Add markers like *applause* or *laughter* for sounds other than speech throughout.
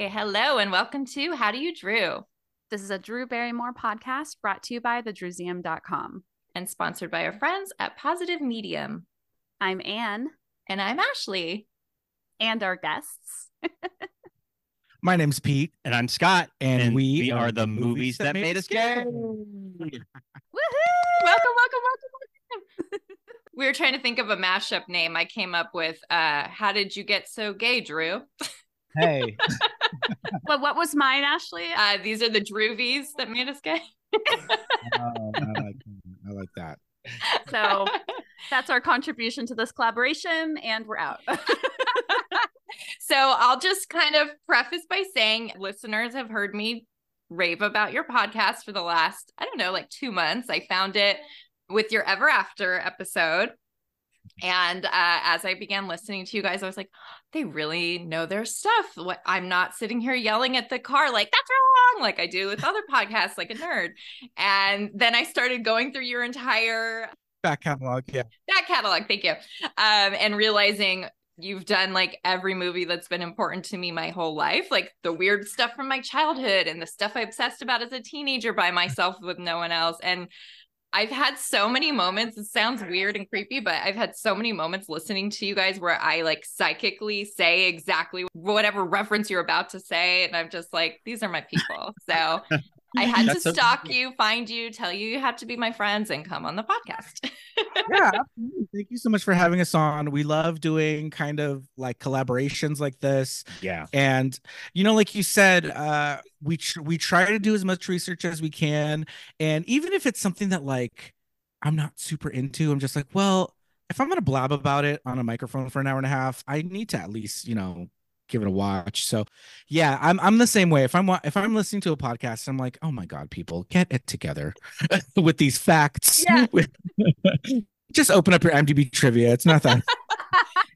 Hey, hello, and welcome to How Do You Drew? This is a Drew Barrymore podcast brought to you by thedrewseum.com and sponsored by our friends at Positive Medium. I'm Anne. And I'm Ashley. And our guests. *laughs* My name's Pete. And I'm Scott. And, and we, we, are the movies that, that made, us gay. Woohoo! Welcome, welcome, welcome, welcome. *laughs* we were trying to think of a mashup name. I came up with uh How Did You Get So Gay, Drew? *laughs* Hey. *laughs* well, what was mine, Ashley? Uh, these are the Droovies that made us gay. oh, I like *laughs* I like that. So that's our contribution to this collaboration, and we're out. *laughs* so I'll just kind of preface by saying listeners have heard me rave about your podcast for the last, I don't know, like two months. I found it with your Ever After episode. And uh, as I began listening to you guys, I was like, they really know their stuff. What I'm not sitting here yelling at the car like that's wrong, like I do with other podcasts, like a nerd. And then I started going through your entire back catalog, yeah, back catalog. Thank you, um, and realizing you've done like every movie that's been important to me my whole life, like the weird stuff from my childhood and the stuff I obsessed about as a teenager by myself with no one else, and I've had so many moments. It sounds weird and creepy, but I've had so many moments listening to you guys where I like psychically say exactly whatever reference you're about to say. And I'm just like, these are my people. So I had to stalk so- you, find you, tell you you had to be my friends and come on the podcast. yeah, *laughs* absolutely. Thank you so much for having us on. We love doing kind of like collaborations like this. Yeah. And you know, like you said, uh we tr- we try to do as much research as we can and even if it's something that like I'm not super into, I'm just like, well, if I'm going to blab about it on a microphone for an hour and a half, I need to at least, you know, give it a watch. So yeah, I'm I'm the same way. If I'm if I'm listening to a podcast, I'm like, oh my god, people, get it together *laughs* with these facts. Yeah. *laughs* *laughs* Just open up your IMDb trivia. It's nothing.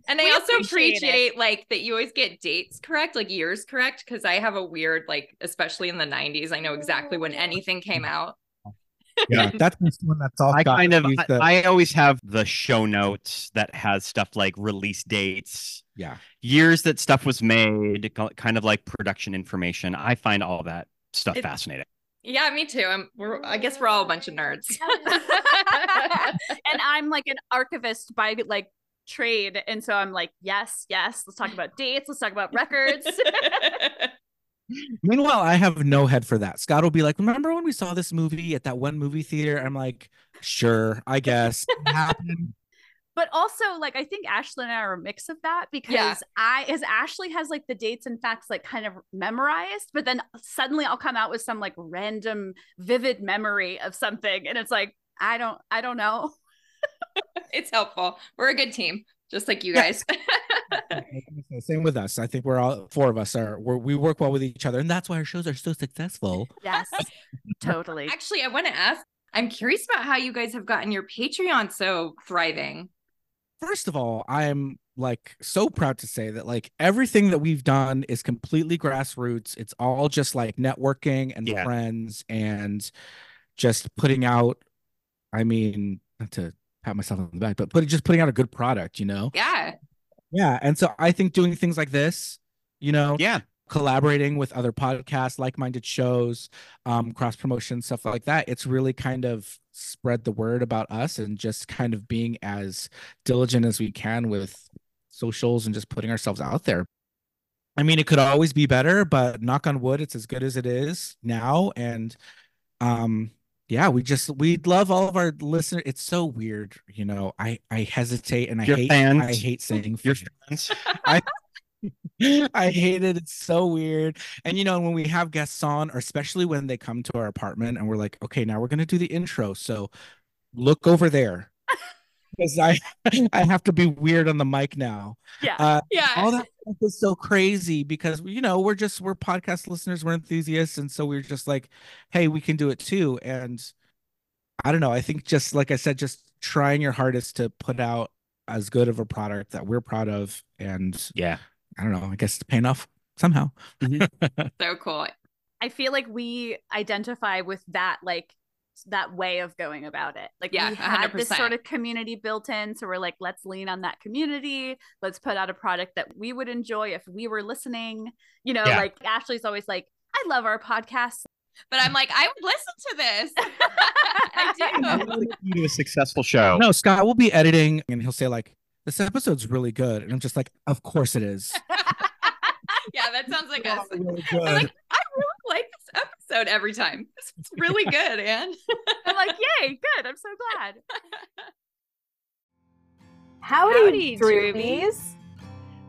and I also appreciate, appreciate like that you always get dates correct, like years correct, because I have a weird like, especially in the '90s, I know exactly when oh. anything came out yeah, that's one that's all. I kind of, I, I, always have the show notes that has stuff like release dates, yeah, years that stuff was made, kind of like production information. I find all that stuff it, fascinating. Yeah, me too. I'm. We're. I guess we're all a bunch of nerds. *laughs* and I'm like an archivist by like trade, and so I'm like, yes, yes. Let's talk about dates. Let's talk about records. *laughs* Meanwhile, I have no head for that. Scott will be like, "Remember when we saw this movie at that one movie theater?" I'm like, "Sure, I guess." happened. But also, like, I think Ashley and I are a mix of that because yeah. I, as Ashley has like the dates and facts like kind of memorized, but then suddenly I'll come out with some like random vivid memory of something, and it's like I don't, I don't know. *laughs* it's helpful. We're a good team, just like you guys. *laughs* Same with us. I think we're all four of us are we're, we work well with each other, and that's why our shows are so successful. Yes, totally. *laughs* Actually, I want to ask. I'm curious about how you guys have gotten your Patreon so thriving. First of all, I'm like so proud to say that like everything that we've done is completely grassroots. It's all just like networking and yeah. friends and just putting out. I mean, not to pat myself on the back, but put just putting out a good product, you know? Yeah. Yeah. And so I think doing things like this, you know, yeah, collaborating with other podcasts, like minded shows, um, cross promotion, stuff like that, it's really kind of spread the word about us and just kind of being as diligent as we can with socials and just putting ourselves out there. I mean, it could always be better, but knock on wood, it's as good as it is now. And um, yeah we just we love all of our listeners it's so weird you know i i hesitate and i Your hate fans. i hate saying Your fans i *laughs* *laughs* I hate it. It's so weird. And you know, when we have guests on, or especially when they come to our apartment and we're like, okay, now we're gonna do the intro. So look over there. *laughs* Because I *laughs* I have to be weird on the mic now. Yeah. Uh, yeah. All that is so crazy because you know we're just we're podcast listeners, we're enthusiasts, and so we're just like, hey, we can do it too. And I don't know. I think just like I said, just trying your hardest to put out as good of a product that we're proud of, and yeah, I don't know. I guess it's paying off somehow. Mm-hmm. *laughs* so cool. I feel like we identify with that like that way of going about it. Like Yeah, we had this 100%. sort of community built in. So we're like, let's lean on that community. Let's put out a product that we would enjoy if we were listening. You know, Yeah. like Ashley's always like, I love our podcast. But I'm like, I would listen to this. *laughs* I do. *laughs* You do a successful show. No, Scott will be editing and he'll say like, "This episode's really good," and I'm just like, "Of course it is." *laughs* yeah, that sounds like us. Really I'm good. like, I really like this episode every time. It's is *laughs* really good, Anne. I'm like, yay, good. I'm so glad. *laughs* Howdy, Howdy, Droobies.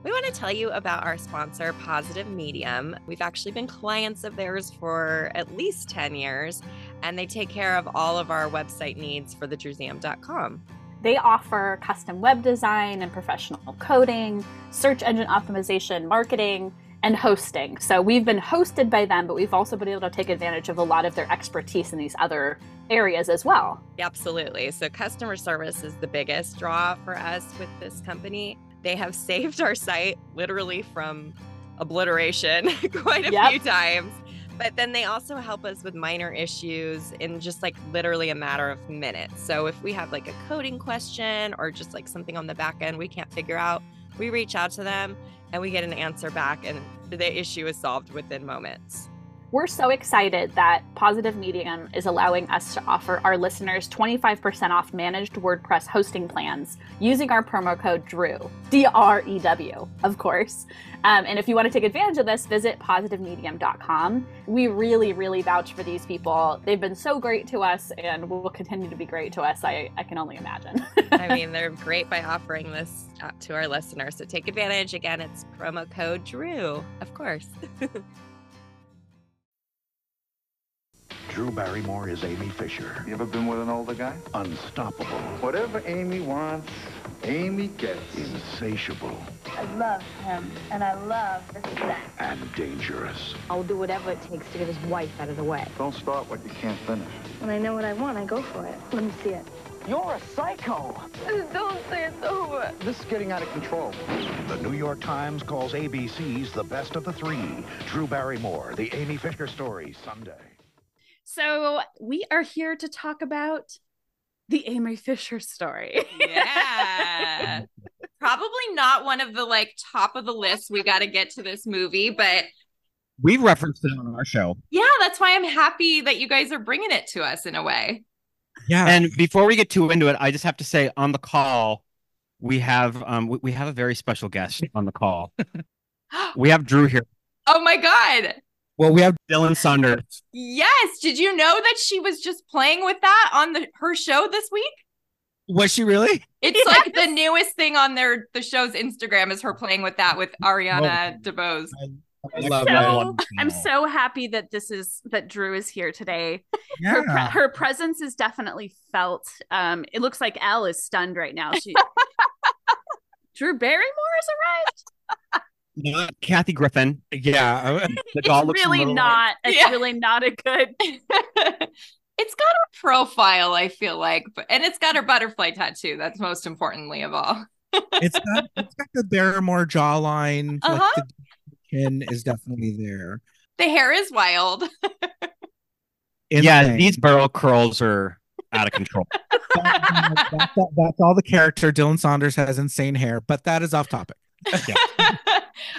We want to tell you about our sponsor, Positive Medium. We've actually been clients of theirs for at least 10 years, and they take care of all of our website needs for thedrewseum.com. They offer custom web design and professional coding, search engine optimization, marketing, and hosting. So we've been hosted by them, but we've also been able to take advantage of a lot of their expertise in these other areas as well. Absolutely. So, customer service is the biggest draw for us with this company. They have saved our site literally from obliteration *laughs* quite a Yep. few times. But then they also help us with minor issues in just like literally a matter of minutes. So, if we have like a coding question or just like something on the back end we can't figure out, we reach out to them and we get an answer back, and the issue is solved within moments. We're so excited that Positive Medium is allowing us to offer our listeners 25% off managed WordPress hosting plans using our promo code DREW, D R E W, of course. Um, and if you want to take advantage of this, visit positivemedium.com. We really, really vouch for these people. They've been so great to us and will continue to be great to us. I, I can only imagine. *laughs* I mean, they're *laughs* great by offering this to our listeners. So take advantage. Again, it's promo code Drew, of course. *laughs* Drew Barrymore is Amy Fisher. You ever been with an older guy? Unstoppable, Whatever Amy wants, Amy gets. insatiable, I love him, and I love this Zach. and dangerous. I'll do whatever it takes to get his wife out of the way. Don't start what you can't finish. When I know what I want, I go for it. Let me see it. You're a psycho. Don't say it's over. This is getting out of control. The New York Times calls ABC's the best of the three. Drew Barrymore, the Amy Fisher story, Sunday. So we are here to talk about the Amy Fisher story. Yeah. *laughs* Probably not one of the like top of the list. We got to get to this movie, but We've referenced it on our show. yeah, that's why I'm happy that you guys are bringing it to us in a way. Yeah. And before we get too into it, I just have to say on the call, we have um we, we have a very special guest on the call. *gasps* We have Drew here. oh my god. Well, we have Dylan Saunders. Yes. Did you know that she was just playing with that on the her show this week? was she really? It's like the newest thing on their the show's Instagram is her playing with that with Ariana DeBose. I love So- that. I'm so happy that this is that Drew is here today. Yeah. Her pre- her presence is definitely felt. Um, it looks like Elle is stunned right now. She *laughs* Drew Barrymore has arrived. Not Kathy Griffin. yeah. *laughs* The doll It's looks really little- not. It's Yeah. really not a good. *laughs* it's got her profile, I feel like, but and it's got her butterfly tattoo. That's most importantly of all. *laughs* it's got it's got the Barrymore jawline. Uh-huh. Like the chin is definitely there. The hair is wild. Yeah, Insane. these barrel curls are out of control. That- that's, that's all the character. Dylan Saunders has insane hair, but that is off topic.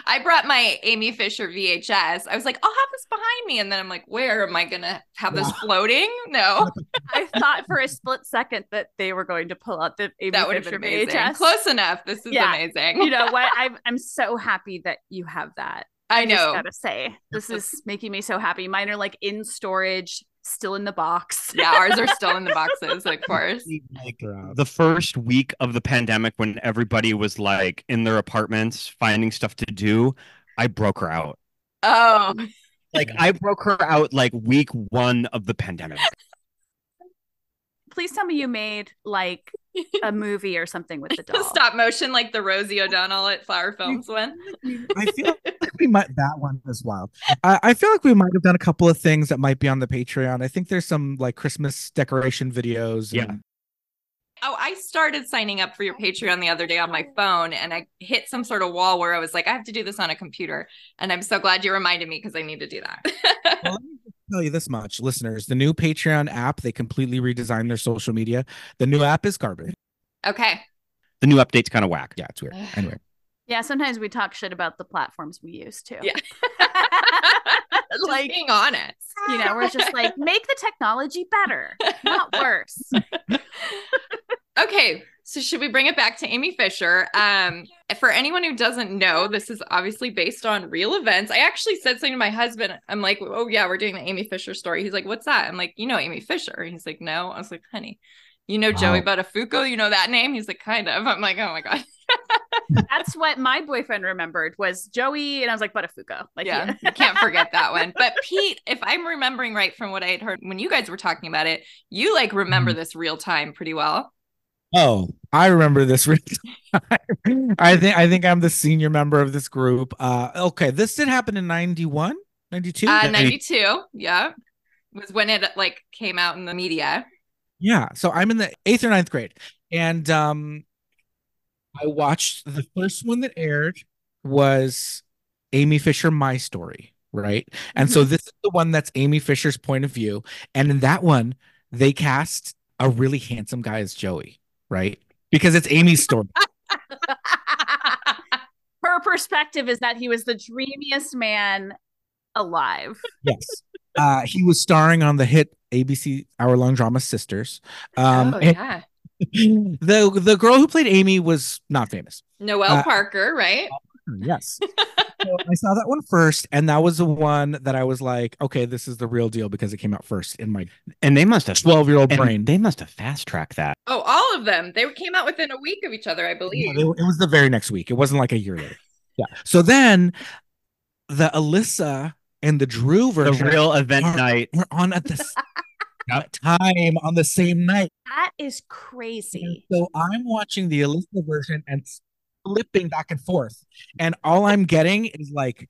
I brought my Amy Fisher VHS. I was like, I'll have this behind me. And then I'm like, where am I going to have this floating? No, *laughs* I thought for a split second that they were going to pull out the Amy that would have Fisher been amazing. VHS. Close enough. This is Yeah. amazing. You know what? *laughs* I'm I'm so happy that you have that. I just know. gotta say, this is making me so happy. Mine are like in storage, still in the box. *laughs* Yeah, ours are still in the *laughs* boxes, of course. the first week of the pandemic when everybody was like in their apartments finding stuff to do, I broke her out. Oh, Like I broke her out like week one of the pandemic. Please tell me you made like a *laughs* movie or something with the doll. stop motion like the Rosie O'Donnell at Flower Films one. I feel *laughs* like we might that one as well. I, I feel like we might have done a couple of things that might be on the Patreon. I think there's some like Christmas decoration videos. Yeah. and- Oh, I started signing up for your Patreon the other day on my phone and I hit some sort of wall where I was like, I have to do this on a computer. And I'm so glad you reminded me because I need to do that. *laughs* Well, let me just tell you this much, listeners. The new Patreon app, they completely redesigned their social media. The new app is garbage. Okay. The new update's kind of whack. Yeah, it's weird. Anyway, Yeah, sometimes we talk shit about the platforms we use too. Yeah. *laughs* like like being honest. you know, we're just like make the technology better, not worse. *laughs* Okay, so should we bring it back to Amy Fisher? Um, for anyone who doesn't know, this is obviously based on real events. I actually said something to my husband. I'm like, "Oh yeah, we're doing the Amy Fisher story." He's like, "What's that?" I'm like, "You know Amy Fisher." He's like, "No." I was like, "Honey, you know Joey Wow. Buttafuoco? You know that name?" He's like, "Kind of." *laughs* I'm like, "Oh my god." *laughs* That's what my boyfriend remembered was Joey, and I was like, Buttafuoco. Like, yeah, you can't forget that one. But *laughs* Pete, if I'm remembering right from what I had heard when you guys were talking about it, you like remember Mm-hmm. this real time pretty well. Oh, I remember this. *laughs* I think I think I'm the senior member of this group. Uh, okay, this did happen in 91, 92? Uh, 92, yeah, was when it like came out in the media. Yeah. So I'm in the eighth or ninth grade. And um I watched the first one that aired was Amy Fisher, My Story, right? And so this is the one that's Amy Fisher's point of view. And in that one, they cast a really handsome guy as Joey, right? Because it's Amy's story. *laughs* her perspective is that he was the dreamiest man alive. yes. Uh he was starring on the hit ABC hour long drama Sisters. Um oh yeah, *laughs* the the girl who played Amy was not famous. Noelle uh, Parker, right? Yes. *laughs* so I saw that one first, and that was the one that I was like, okay, this is the real deal because it came out first in my And they must have 12 year old brain. They must have fast tracked that. Oh, all of them. They came out within a week of each other, I believe. they- it was the very next week. It wasn't like a year later. Yeah. So then the Alyssa and the Drew version, The real event are- night. were on at the time on the same night. That is crazy. So I'm watching the Alyssa version and flipping back and forth. And all I'm getting is like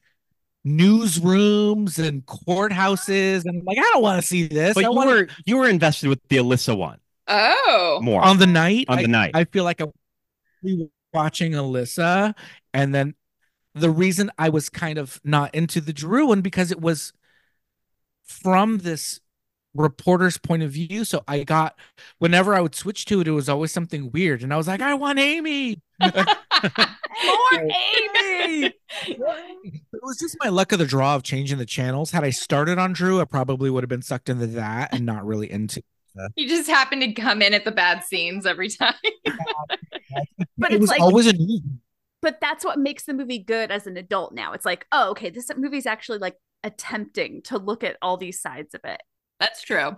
newsrooms and courthouses. And I'm like, I don't want to see this. But I you wanna- were you were invested with the Alyssa one Oh, more. on the night. On the I- night. I feel like I'm watching Alyssa. And then the reason I was kind of not into the Drew one because it was from this reporter's point of view. So I got whenever I would switch to it, it was always something weird. And I was like, I want Amy. *laughs* More Amy. It was just my luck of the draw of changing the channels. Had I started on Drew, I probably would have been sucked into that and not really into. you just happened to come in at the bad scenes every time. *laughs* *laughs* But it it's was like always a news. but that's what makes the movie good as an adult now. It's like, oh, okay, this movie's actually like attempting to look at all these sides of it. That's true.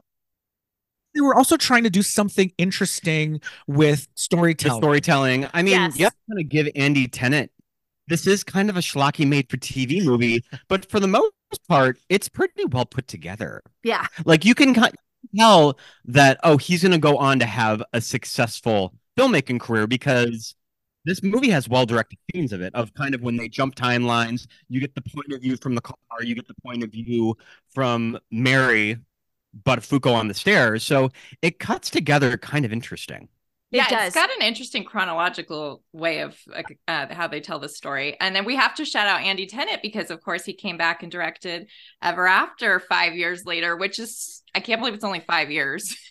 They were also trying to do something interesting with the storytelling. storytelling. I mean, Yes. you have to kind of give Andy Tennant. This is kind of a schlocky made for TV movie, but for the most part, it's pretty well put together. Yeah. Like you can kind tell that oh, he's going to go on to have a successful filmmaking career because this movie has well directed scenes of it of kind of when they jump timelines. You get the point of view from the car. You get the point of view from Mary, Buttafuoco on the stairs. So it cuts together kind of interesting. It yeah, does. it's got an interesting chronological way of uh, how they tell the story. And then we have to shout out Andy Tennant because, of course, he came back and directed Ever After five years later, which is, I can't believe it's only five years. *laughs*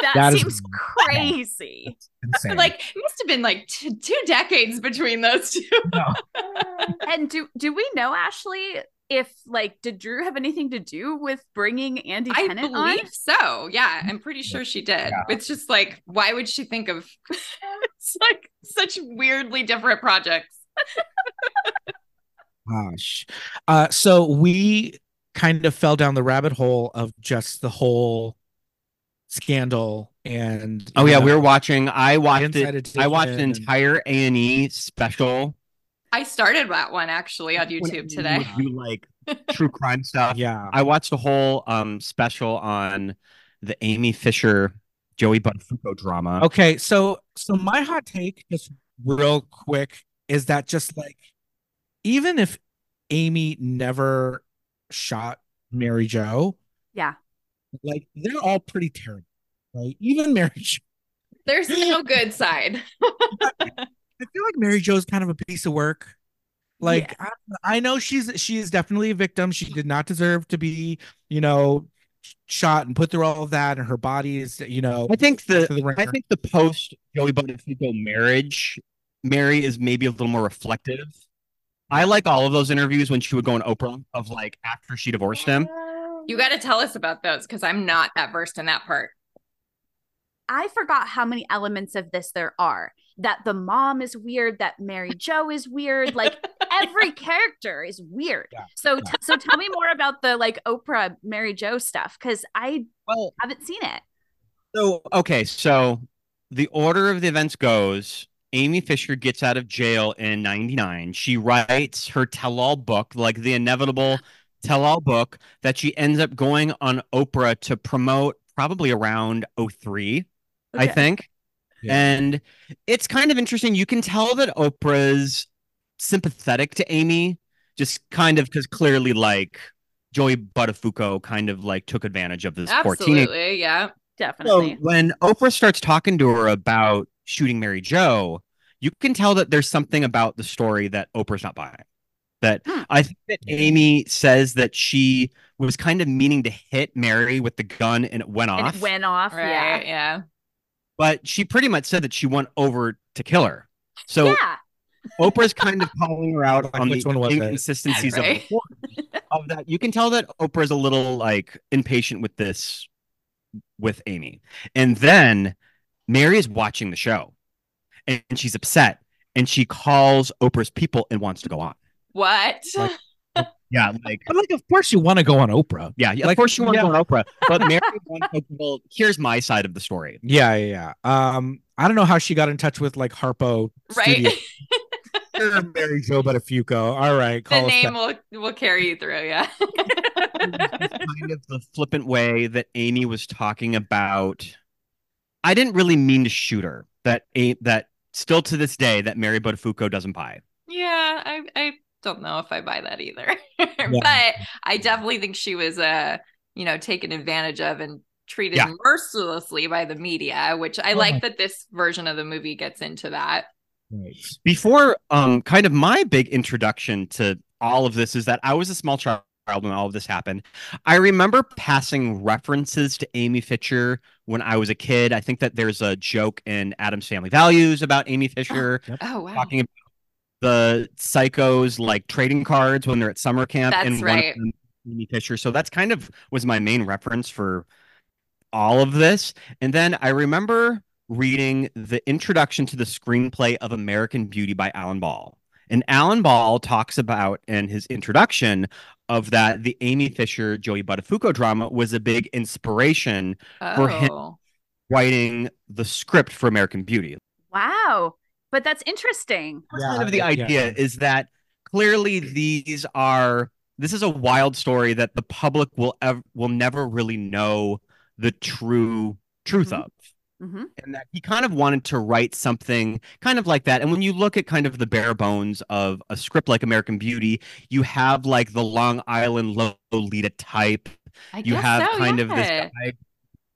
That, That is- seems crazy. Insane. like, it must have been like t- two decades between those two. *laughs* and do do we know Ashley if like did Drew have anything to do with bringing Andy I Tennant on? believe so. Yeah, I'm pretty sure she did. Yeah. It's just like, why would she think of *laughs* it's like such weirdly different projects? *laughs* Gosh. Uh, so we kind of fell down the rabbit hole of just the whole scandal and Oh yeah, know, we were watching. I watched it. I watched an Edition and- entire A and E special. I started that one actually on YouTube today. You like true *laughs* crime stuff. yeah. I watched a whole um special on the Amy Fisher, Joey Buttafuoco drama. Okay, so so my hot take, just real quick, is that just like even if Amy never shot Mary Jo, Yeah. like they're all pretty terrible, right? Even Mary Jo. There's no good side. *laughs* *laughs* I feel like Mary Jo's kind of a piece of work. Like I, I know she's she is definitely a victim. She did not deserve to be, you know, shot and put through all of that, and her body is, you know, I think the the I think the post Joey Buttafuoco marriage, Mary is maybe a little more reflective. I like all of those interviews when she would go on Oprah of like after she divorced him. You got to tell us about those because I'm not that versed in that part. I forgot how many elements of this there are. That the mom is weird, that Mary *laughs* Joe is weird, like every character is weird. Yeah, So yeah. t- so tell me more about the like Oprah Mary Jo stuff cuz I Well, haven't seen it. So, okay, so the order of the events goes Amy Fisher gets out of jail in 99. She writes her tell all book, like the inevitable tell all book that she ends up going on Oprah to promote probably around 03, I think. Yeah. And it's kind of interesting. You can tell that Oprah's sympathetic to Amy, just kind of because clearly, like, Joey Buttafuoco kind of like took advantage of this poor teenager. Absolutely. Yeah. So Definitely. when Oprah starts talking to her about shooting Mary Jo, you can tell that there's something about the story that Oprah's not buying. That Hmm. I think that Amy says that she was kind of meaning to hit Mary with the gun and it went off, it went off. Right. Yeah. Yeah. But she pretty much said that she went over to kill her. So yeah. Oprah's kind of calling her out on which the one was inconsistencies of, Right. the report, of that. You can tell that Oprah's a little like impatient with this with Amy. And then Mary is watching the show and she's upset and she calls Oprah's people and wants to go on. What? Like- Yeah, like But like, of course, you want to go on Oprah. yeah, yeah, Like, of course you want yeah. to go on Oprah, but *laughs* Mary wants well, here's my side of the story. Yeah, yeah, yeah. Um, I don't know how she got in touch with like Harpo right. Studio. *laughs* Sure, Mary Jo Buttafuoco. All right, the call us name back. will will carry you through. Yeah. *laughs* kind of the flippant way that Amy was talking about. I didn't really mean to shoot her. That a that still to this day that Mary Buttafuoco doesn't buy. yeah. I I don't know if I buy that either, *laughs* but I definitely think she was uh you know taken advantage of and treated Yeah. mercilessly by the media, which I Oh like my- that this version of the movie gets into that. Right. Before, um, kind of my big introduction to all of this is that I was a small child when all of this happened. I remember passing references to Amy Fisher when I was a kid. I think that there's a joke in Addams Family Values about Amy *gasps* Fisher Oh wow. talking about the psychos like trading cards when they're at summer camp That's and one right. of Amy Fisher. So that's kind of was my main reference for all of this. And then I remember reading the introduction to the screenplay of American Beauty by Alan Ball. And Alan Ball talks about in his introduction of that the Amy Fisher Joey Buttafuoco drama was a big inspiration for him. Oh. writing the script for American Beauty. Wow. But that's interesting. That's Yeah, kind of the yeah. idea is that clearly these are this is a wild story that the public will ever will never really know the true truth Mhm. of hmm and that he kind of wanted to write something kind of like that and when you look at kind of the bare bones of a script like American Beauty you have like the Long Island Lolita type I you guess have so, kind of this yeah. guy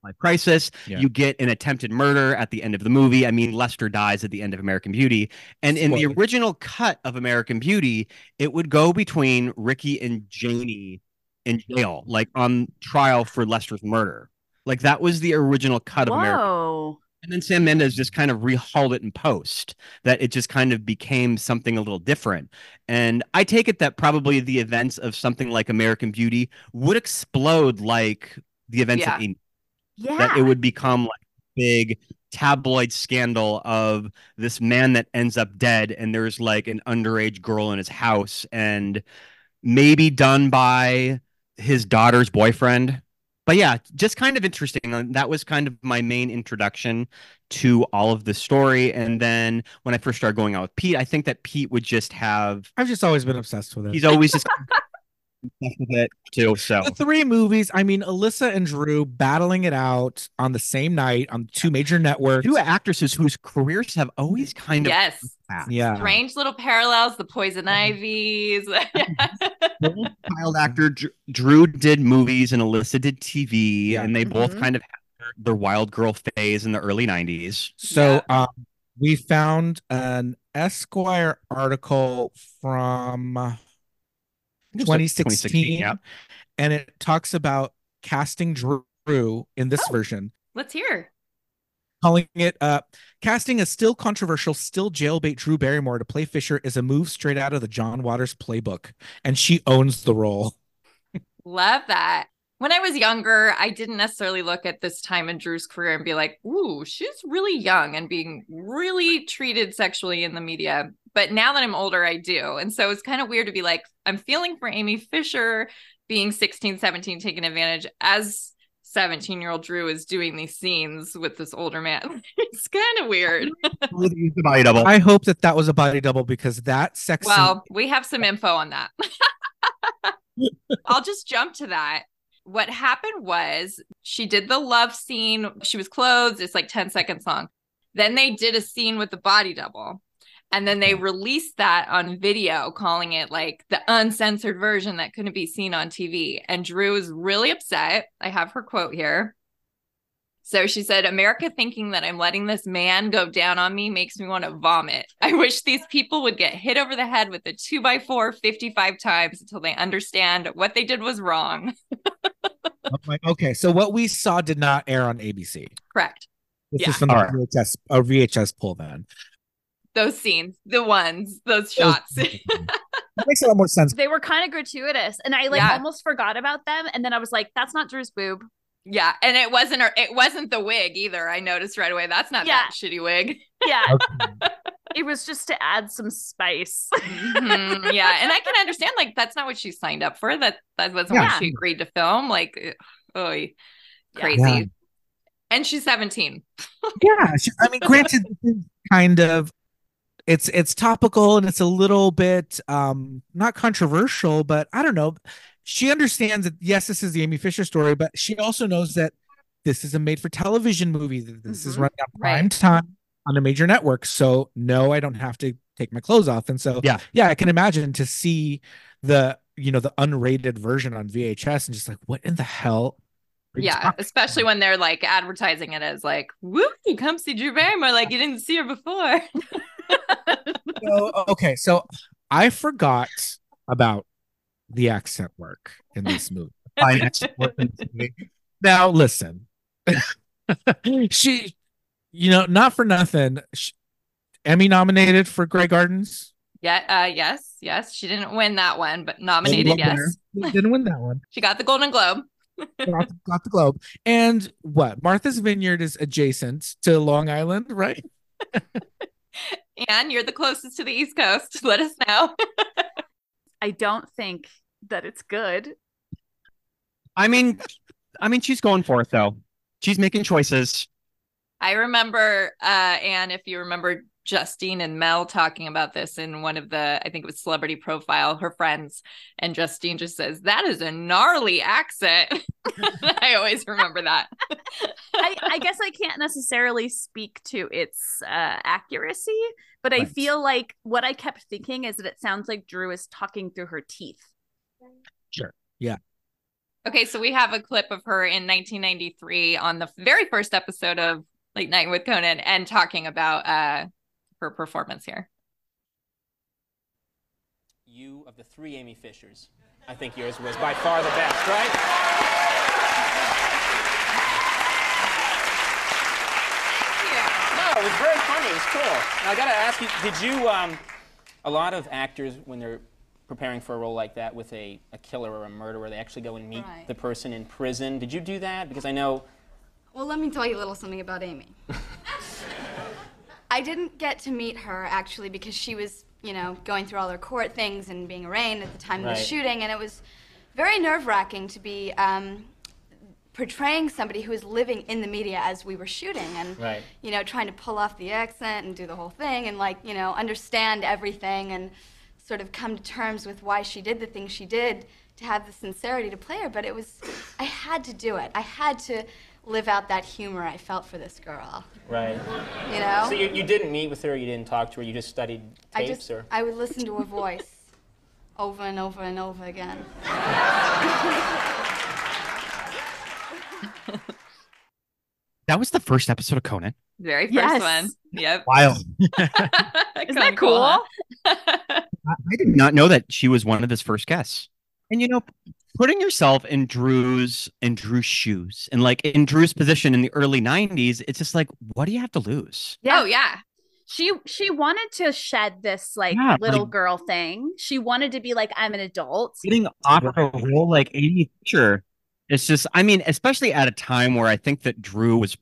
like crisis Yeah. you get an attempted murder at the end of the movie i mean lester dies at the end of american beauty and in the original cut of american beauty it would go between ricky and janie in jail like on trial for lester's murder like that was the original cut of american Whoa. and then Sam Mendes just kind of rehauled it in post, that it just kind of became something a little different. And I take it that probably the events of something like American Beauty would explode like the events Yeah. of Amy. Yeah. That it would become like a big tabloid scandal of this man that ends up dead, and there's like an underage girl in his house, and maybe done by his daughter's boyfriend. But yeah, just kind of interesting. That was kind of my main introduction to all of the story. And then when I first started going out with Pete, I think that Pete would just have I've just always been obsessed with it. he's always just obsessed *laughs* with it too. So the three movies. I mean, Alyssa and Drew battling it out on the same night on two major networks. two actresses whose careers have always kind of Yes. passed. Yeah. Strange little parallels, the poison Mm-hmm. ivies. *laughs* Both child actor Drew did movies and Alyssa did TV, Yeah. and they both Mhm. kind of had their, their wild girl phase in the early '90s. So um, we found an Esquire article from I think it was like 2016, yeah. and it talks about casting Drew in this Oh. version, Let's hear. calling it uh casting a still controversial, still jailbait Drew Barrymore to play Fisher is a move straight out of the John Waters playbook, and she owns the role. Love that. When I was younger, I didn't necessarily look at this time in Drew's career and be like, ooh, she's really young and being really treated sexually in the media. But now that I'm older, I do. And so it's kind of weird to be like, I'm feeling for Amy Fisher being 16, 17, taking advantage as 17 year old Drew is doing these scenes with this older man. *laughs* it's kind of weird. Body double. I hope that that was a body double because that sex scene- Well, we have some info on that. *laughs* I'll just jump to that. What happened was she did the love scene. She was clothed. It's like 10 seconds long. Then they did a scene with the body double. And then they released that on video, calling it like the uncensored version that couldn't be seen on TV. And Drew was really upset. I have her quote here. So she said, America thinking that I'm letting this man go down on me makes me want to vomit. I wish these people would get hit over the head with a two by four 55 times until they understand what they did was wrong. *laughs* I'm okay, so what we saw did not air on ABC. Correct. This Yeah. is from the All right. VHS, a VHS pull then. Those scenes, the ones, those Those- shots. *laughs* It makes a lot more sense. They were kind of gratuitous, and I like Yeah. almost forgot about them. And then I was like, "That's not Drew's boob." yeah. And it wasn't her, it wasn't the wig either. I noticed right away. That's not Yeah. that shitty wig. Yeah, *laughs* Okay. it was just to add some spice. *laughs* Mhm. Yeah. And I can understand like that's not what she signed up for. That that wasn't Yeah. what she agreed to film. Like oh crazy. Yeah. And she's 17. yeah she- i mean granted kind of it's it's topical and it's a little bit um not controversial but i don't know she understands that yes this is the amy fisher story but she also knows that this is a made for television movie that this is Mhm. running on prime Right. time on a major network so no i don't have to take my clothes off and so Yeah. yeah i can imagine to see the you know the unrated version on vhs and just like what in the hell are you Yeah, talking especially when they're like advertising it as like, woo, come see Drew Barrymore like you didn't see her before. so, okay, so I forgot about the accent work in this movie. *laughs* Fine, excellent work in this movie. Now, listen, *laughs* she, you know, not for nothing, sh Emmy nominated for Grey Gardens. Yeah, uh, yes, yes. She didn't win that one, but nominated, yes. Didn't win that one. *laughs* She got the Golden Globe. Got, got the Globe. And what? Martha's Vineyard is adjacent to Long Island, right? *laughs* And you're the closest to the East Coast. *laughs* Let us know. I don't think that it's good. I mean, I mean, she's going for it though. She's making choices. I remember, uh, and if you remember Justine and Mel talking about this in one of the, I think it was Celebrity Profile, her friends, and Justine just says, That is a gnarly accent. *laughs* I always remember that. I, I guess I can't necessarily speak to its uh, accuracy, but I feel like what I kept thinking is that it sounds like Drew is talking through her teeth. Sure. Yeah. Okay, so we have a clip of her in 1993 on the very first episode of Late Night with Conan and talking about uh, her performance here. You, of the three Amy Fishers, I think yours was by far the best, right? No, it was very funny. It was cool. Now, I gotta ask you, did you, um, a lot of actors, when they're preparing for a role like that with a, a killer or a murderer, they actually go and meet Right. the person in prison. Did you do that? Because I know Well, let me tell you a little something about Amy. *laughs* I didn't get to meet her actually because she was, you know, going through all her court things and being arraigned at the time of the shooting, and it was very nerve wracking to be um, portraying somebody who was living in the media as we were shooting, and Right. you know, trying to pull off the accent and do the whole thing, and like, you know, understand everything and sort of come to terms with why she did the things she did to have the sincerity to play her. But it was, I had to do it. I had to live out that humor I felt for this girl. Right. You know? So you, you didn't meet with her, you didn't talk to her, you just studied I tapes, just, or? I would listen to her voice *laughs* over and over and over again. *laughs* That was the first episode of Conan. Very first Yes. one. Yep. Wild. *laughs* Isn't that cool? huh? I I did not know that she was one of his first guests. And you know, putting yourself in Drew's in Drew's shoes and like in Drew's position in the early 90s, it's just like, what do you have to lose? Yeah. Oh yeah. She she wanted to shed this like Yeah, little like- girl thing. She wanted to be like, I'm an adult. Getting off a role like Amy Fisher, it's just, I mean, especially at a time where I think that Drew was,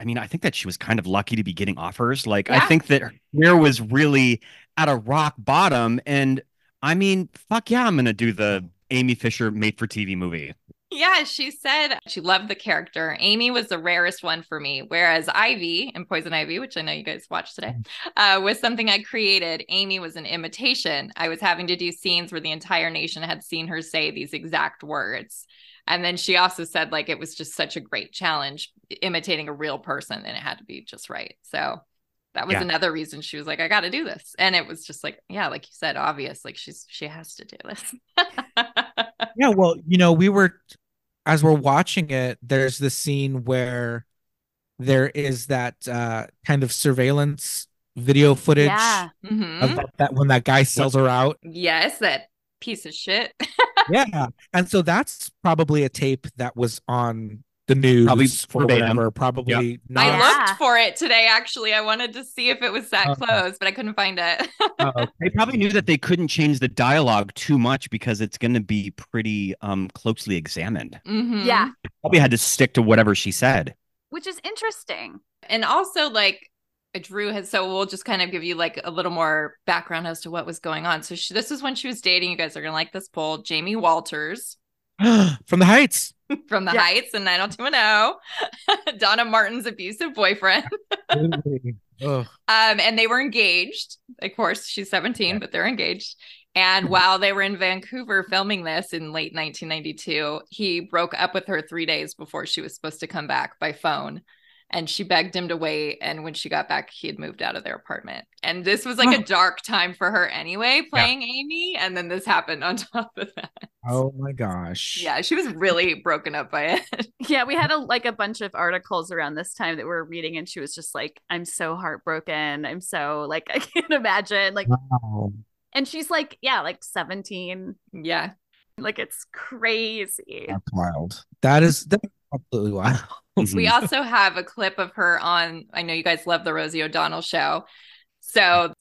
I mean, I think that she was kind of lucky to be getting offers. Like, I think that her career was really at a rock bottom. And I mean, fuck yeah, I'm gonna do the Amy Fisher made for TV movie. Yeah, she said she loved the character. Amy was the rarest one for me, whereas Ivy and Poison Ivy, which I know you guys watched today, uh, was something I created. Amy was an imitation. I was having to do scenes where the entire nation had seen her say these exact words. And then she also said, like, it was just such a great challenge imitating a real person and it had to be just right. So that was Yeah. another reason she was like, I got to do this. And it was just like, yeah, like you said, obvious. Like she's, she has to do this. *laughs* Yeah, well, you know, we were as we're watching it, there's the scene where there is that uh kind of surveillance video footage Yeah. Mhm. of that, that when that guy sells her out. Yes, that piece of shit. *laughs* Yeah. And so that's probably a tape that was on the news Probably for verbatim. whatever, probably not. I looked for it today. Actually, I wanted to see if it was that Okay. close, but I couldn't find it. *laughs* Oh, They probably knew that they couldn't change the dialogue too much because it's going to be pretty um closely examined. Mhm. Yeah. Probably had to stick to whatever she said. Which is interesting. and also like Drew has. So we'll just kind of give you like a little more background as to what was going on. So she, this is when she was dating. You guys are gonna like this poll. Jamie Walters *gasps* from the heights. *laughs* from The Yeah. Heights and 90210, *laughs* Donna Martin's abusive boyfriend. *laughs* Ugh. Um, and they were engaged. Of course, she's 17, but they're engaged. And while they were in Vancouver filming this in late 1992, he broke up with her three days before she was supposed to come back by phone. And she begged him to wait. And when she got back, he had moved out of their apartment. And this was like a dark time for her anyway, playing Amy. And then this happened on *laughs* top of that. Oh my gosh. Yeah, she was really broken up by it. *laughs* Yeah, we had a like a bunch of articles around this time that we were reading, and she was just like, I'm so heartbroken. I'm so like *laughs* I can't imagine. Like Wow. and she's like, yeah, like 17. yeah. Like it's crazy. That's wild. That is that's absolutely wild. *laughs* We mm-hmm. also have a clip of her on. I know you guys love the Rosie O'Donnell show. So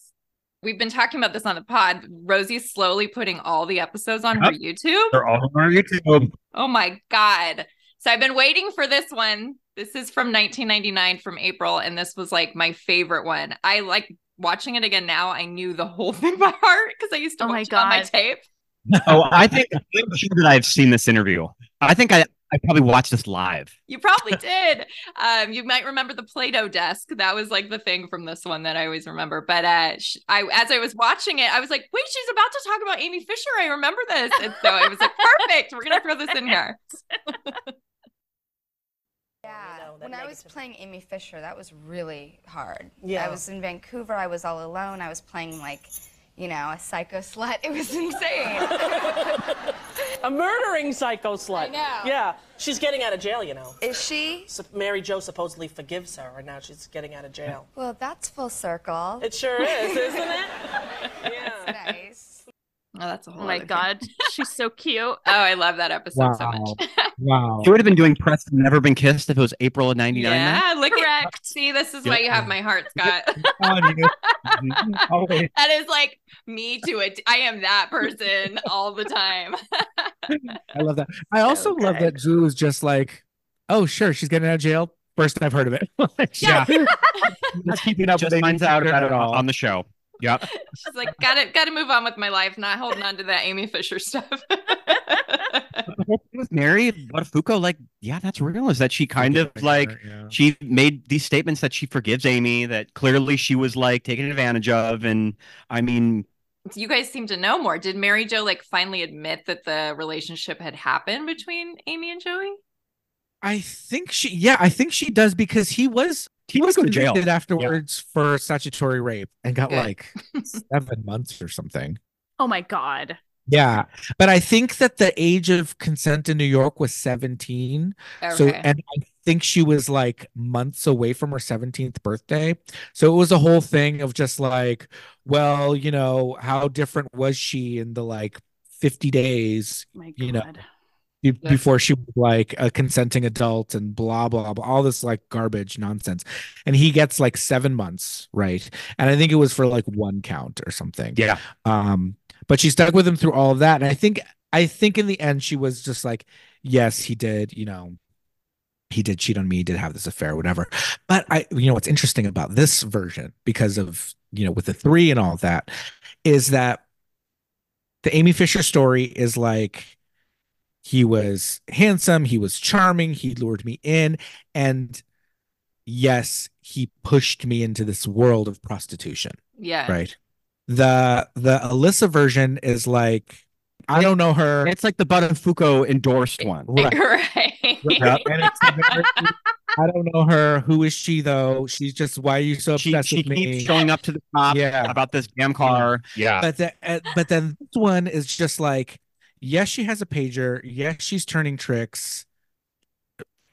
we've been talking about this on the pod. Rosie's slowly putting all the episodes on her YouTube. They're all on YouTube. Oh my God. So I've been waiting for this one. This is from 1999 from April. And this was like my favorite one. I like watching it again now. I knew the whole *laughs* thing by heart because I used to Oh my watch it on my tape. No, I think I'm sure that I've seen this interview. I think I, I probably watched this live. You probably did. Um, you might remember the Play-Doh desk. That was like the thing from this one that I always remember. But uh, sh- I, as I was watching it, I was like, "Wait, she's about to talk about Amy Fisher. I remember this." And so I was like, *laughs* "Perfect. We're gonna throw this in here." *laughs* Yeah. know, that when I was playing Amy Fisher, that was really hard. Yeah. I was in Vancouver. I was all alone. I was playing like, you know, a psycho slut. *laughs* It was insane. *laughs* A murdering psycho slut. I know. Yeah, she's getting out of jail, you know. Is she? So Mary Jo supposedly forgives her, and now she's getting out of jail. Well, that's full circle. It sure is, isn't it? *laughs* Yeah. nice. Oh, that's a whole. Oh my other thing. god, she's so cute. *laughs* Oh, I love that episode so much. Wow. *laughs* She would have been doing press Never Been Kissed if it was April of 99. then. yeah, look at Correct. *laughs* see. This is why you have my heart, Scott. On mm-hmm. that is like me to it. I am that person all the time. I love that. I also love that Zoo is just like, oh, sure, she's getting out of jail. First I've heard of it. Like, Yeah. Keeping up Just with finds out about at it all. on the show. Yep. *laughs* She's like, gotta gotta move on with my life, not holding on to that Amy Fisher stuff. *laughs* with Mary Buttafuoco, like, yeah, that's real. Is that she kind of like Yeah. she made these statements that she forgives Amy, that clearly she was like taken advantage of, and I mean, you guys seem to know more. Did Mary Jo like finally admit that the relationship had happened between Amy and Joey? I think she, yeah, I think she does because he was he was going to jail. convicted afterwards for statutory rape and got Good. like seven months or something. Oh my god. Yeah, but I think that the age of consent in New York was 17. So, and I think she was like months away from her 17th birthday. So it was a whole thing of just like, well, you know, how different was she in the like 50 days? Oh my god. You know, before she was like a consenting adult and blah blah blah all this like garbage nonsense. And he gets like seven months right? And i think it was for like one count or something. Yeah. um but she stuck with him through all of that. And i think i think in the end she was just like yes he did you know he did cheat on me he did have this affair whatever. But i you know what's interesting about this version because of you know with the three and all of that is that the amy fisher story is like he was handsome he was charming he lured me in and yes he pushed me into this world of prostitution Yeah. right the the alyssa version is like i don't know her It's like the Buttafuoco endorsed one. Right. *laughs* right. Yeah, and it's a very- I don't know her. Who is she though? She's just why are you so She, obsessed she with me? keeps showing up to the top Yeah. about this damn car. Yeah. But the, uh, but then this one is just like, yes, she has a pager. Yes, she's turning tricks.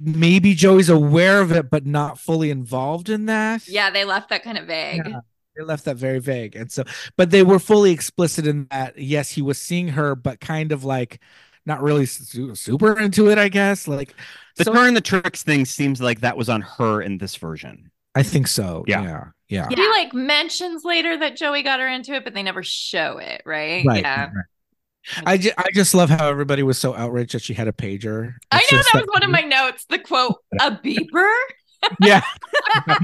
Maybe Joey's aware of it, but not fully involved in that. Yeah, they left that kind of vague. Yeah. They left that very vague, and so, but they were fully explicit in that. Yes, he was seeing her, but kind of like not really su- super into it. I guess. Like, The so turn the tricks thing seems like that was on her in this version. I think so. Yeah. Yeah. Yeah. He like mentions later that Joey got her into it, but they never show it, right? Right. Yeah. right. I just, I just love how everybody was so outraged that she had a pager. I know that was like- one of my notes. The quote, a beeper? *laughs* Yeah. Like,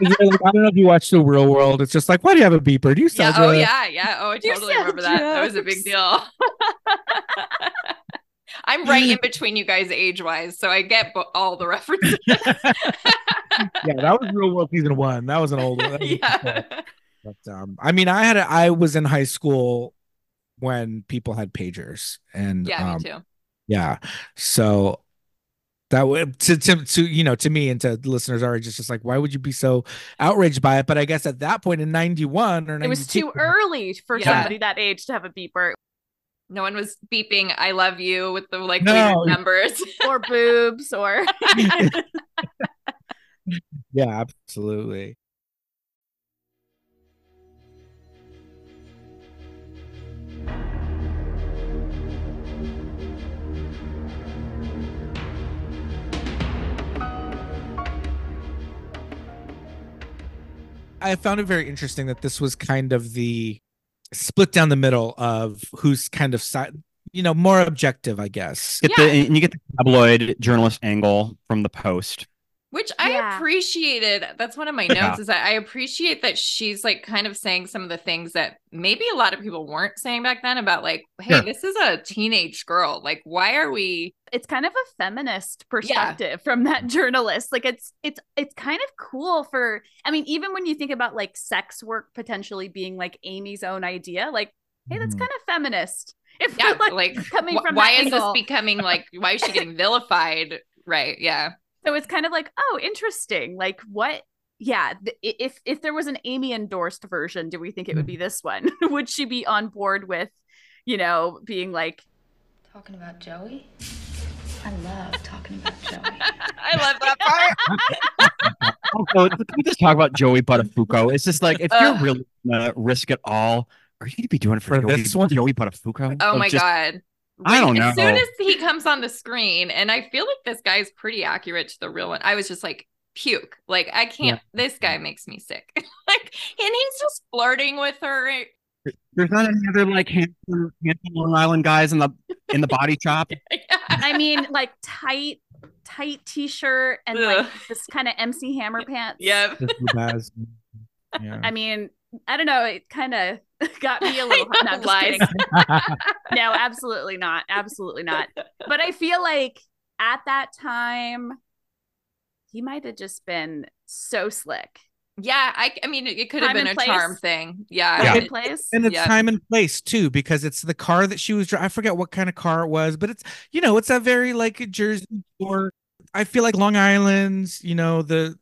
I don't know if you watch the real world. It's just like, why do you have a beeper? Do you Yeah. sell Oh, yeah. Yeah. Oh, I totally said remember that. That was a big deal. *laughs* I'm right in *laughs* between you guys age wise, so I get bo- all the references. yeah, that was real world season one. That was an old one. Yeah. But um, I mean, I had a, I was in high school when people had pagers, and Yeah, um, me too. yeah, so that would to, to to you know to me and to listeners are just just like why would you be so outraged by it? But I guess at that point in '91 or It was too early for Yeah. somebody that age to have a beeper No one was beeping "I love you" with the like No. weird numbers. *laughs* or boobs or *laughs* Yeah, absolutely. I found it very interesting that this was kind of the split down the middle of who's kind of side, you know, more objective, I guess. Get the and you get the tabloid journalist angle from the post. Which I Yeah. appreciated. That's one of my Yeah. notes is that I appreciate that she's like kind of saying some of the things that maybe a lot of people weren't saying back then about like, hey, Sure. this is a teenage girl. Like, why are we it's kind of a feminist perspective from that *laughs* journalist like it's it's it's kind of cool for i mean even when you think about like sex work potentially being like amy's own idea like hey that's Mhm. kind of feminist *laughs* if yeah, we're, like, coming wh- from why that is angle. this becoming like why is she getting *laughs* vilified? Right. Yeah. So it's kind of like oh interesting like what yeah th- if if there was an amy endorsed version do we think it would be hmm. this one *laughs* would she be on board with you know being like Talking about Joey? I love talking about Joey. *laughs* I love that part. *laughs* Also, can we just talk about Joey Buttafuoco? It's just like if you're Ugh. really gonna risk it all, are you gonna be doing it for, For Joey, this one? Joey Buttafuoco? Oh Of my just- god. I don't know. As soon as he comes on the screen, and I feel like this guy's pretty accurate to the real one. I was just like, puke. Like, I can't. This guy makes me sick. *laughs* like, and he's just flirting with her. There's not any other like handsome, handsome Long Island guys in the in the body shop. *laughs* I mean, like tight, tight t-shirt and like this kind of MC Hammer pants. Yep. Just the best. Yeah. I mean, I don't know. It kind of *laughs* got me a *laughs* little. No, I'm just Lies. *laughs* no, absolutely not. Absolutely not. But I feel like at that time, he might have just been so slick. Yeah, I, I mean, it, it could have been a place. charm thing. Yeah. Yeah. Time and place. and it's Yeah. time and place too because it's the car that she was driving. I forget what kind of car it was, but it's you know it's a very like a Jersey Shore. I feel like Long Island's, you know, the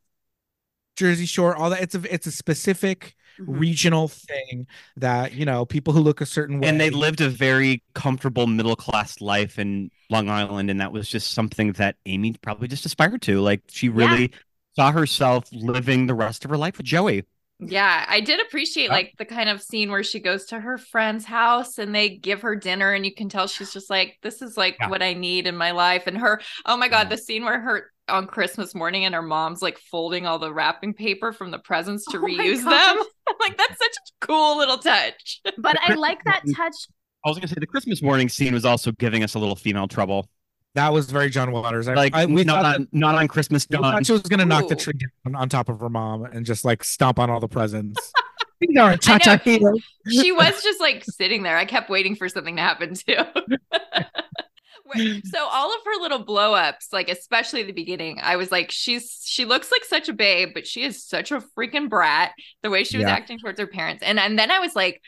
Jersey Shore, all that. It's a it's a specific Mhm. regional thing that you know people who look a certain way And they lived a very comfortable middle class life in Long Island, and that was just something that Amy probably just aspired to. Like she Yeah. really saw herself living the rest of her life with Joey. Yeah, I did appreciate Yeah. like the kind of scene where she goes to her friend's house and they give her dinner and you can tell she's just like this is like Yeah. what I need in my life and her oh my god Yeah. the scene where her on Christmas morning and her mom's like folding all the wrapping paper from the presents to *laughs* Oh reuse them. I'm *laughs* like that's such a cool little touch. *laughs* But I like that touch. I was gonna say the Christmas morning scene was also giving us a little female trouble. That was very John Waters. I, Like I, we not thought on not on Christmas We dawn. thought she was gonna knock the tree down on top of her mom and just like stomp on all the presents. *laughs* These aren't know. cha-cha heroes. she was just like sitting there. I kept waiting for something to happen too. Wait, so all of her little blow ups, like especially the beginning, I was like, she's she looks like such a babe, but she is such a freaking brat. The way she was Yeah. acting towards her parents, and and then I was like,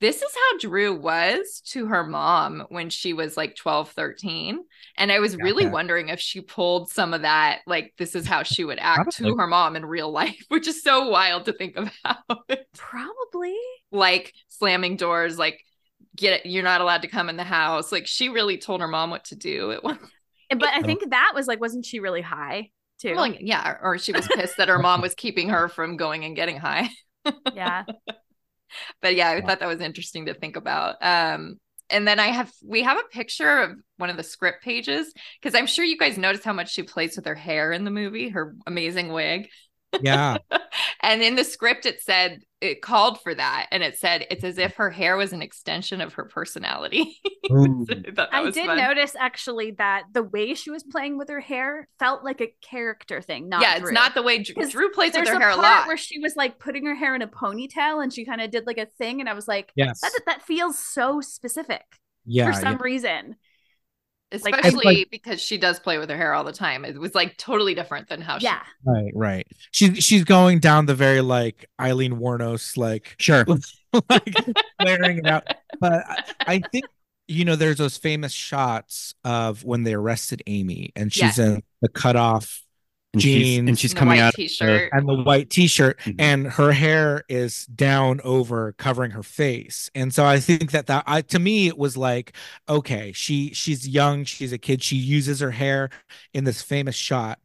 this is how Drew was to her mom when she was like 12, 13. And I was really Yeah. wondering if she pulled some of that, like this is how she would act to her mom in real life, *laughs* which is so wild to think about Probably. like slamming doors, like get it, you're not allowed to come in the house. Like she really told her mom what to do. It was *laughs* But I think that was like, wasn't she really high too? well, yeah, or she was pissed that her mom was keeping her from going and getting high. *laughs* yeah. But yeah, I thought that was interesting to think about. Um, and then I have we have a picture of one of the script pages because I'm sure you guys notice how much she plays with her hair in the movie, her amazing wig. Yeah. *laughs* And in the script, it said it called for that, and it said it's as if her hair was an extension of her personality. *laughs* Ooh. I that I was did fun. notice actually that the way she was playing with her hair felt like a character thing. Not yeah, Drew. it's not the way Drew, 'Cause Drew plays with There's her a hair a part lot. where she was like putting her hair in a ponytail and she kind of did like a thing, and I was like, Yes. that that feels so specific Yeah. for some yeah. reason. Especially like- because she does play with her hair all the time. It was like totally different than how Yeah, Right, right. She's she's going down the very like Aileen Wuornos like Sure. *laughs* like flaring it out. But I, I think you know there's those famous shots of when they arrested Amy and she's in the cutoff And she's, jeans and she's she coming out. t-shirt. and the white t-shirt Mhm. and her hair is down over covering her face and so i think that that I, to me it was like okay she she's young she's a kid she uses her hair in this famous shot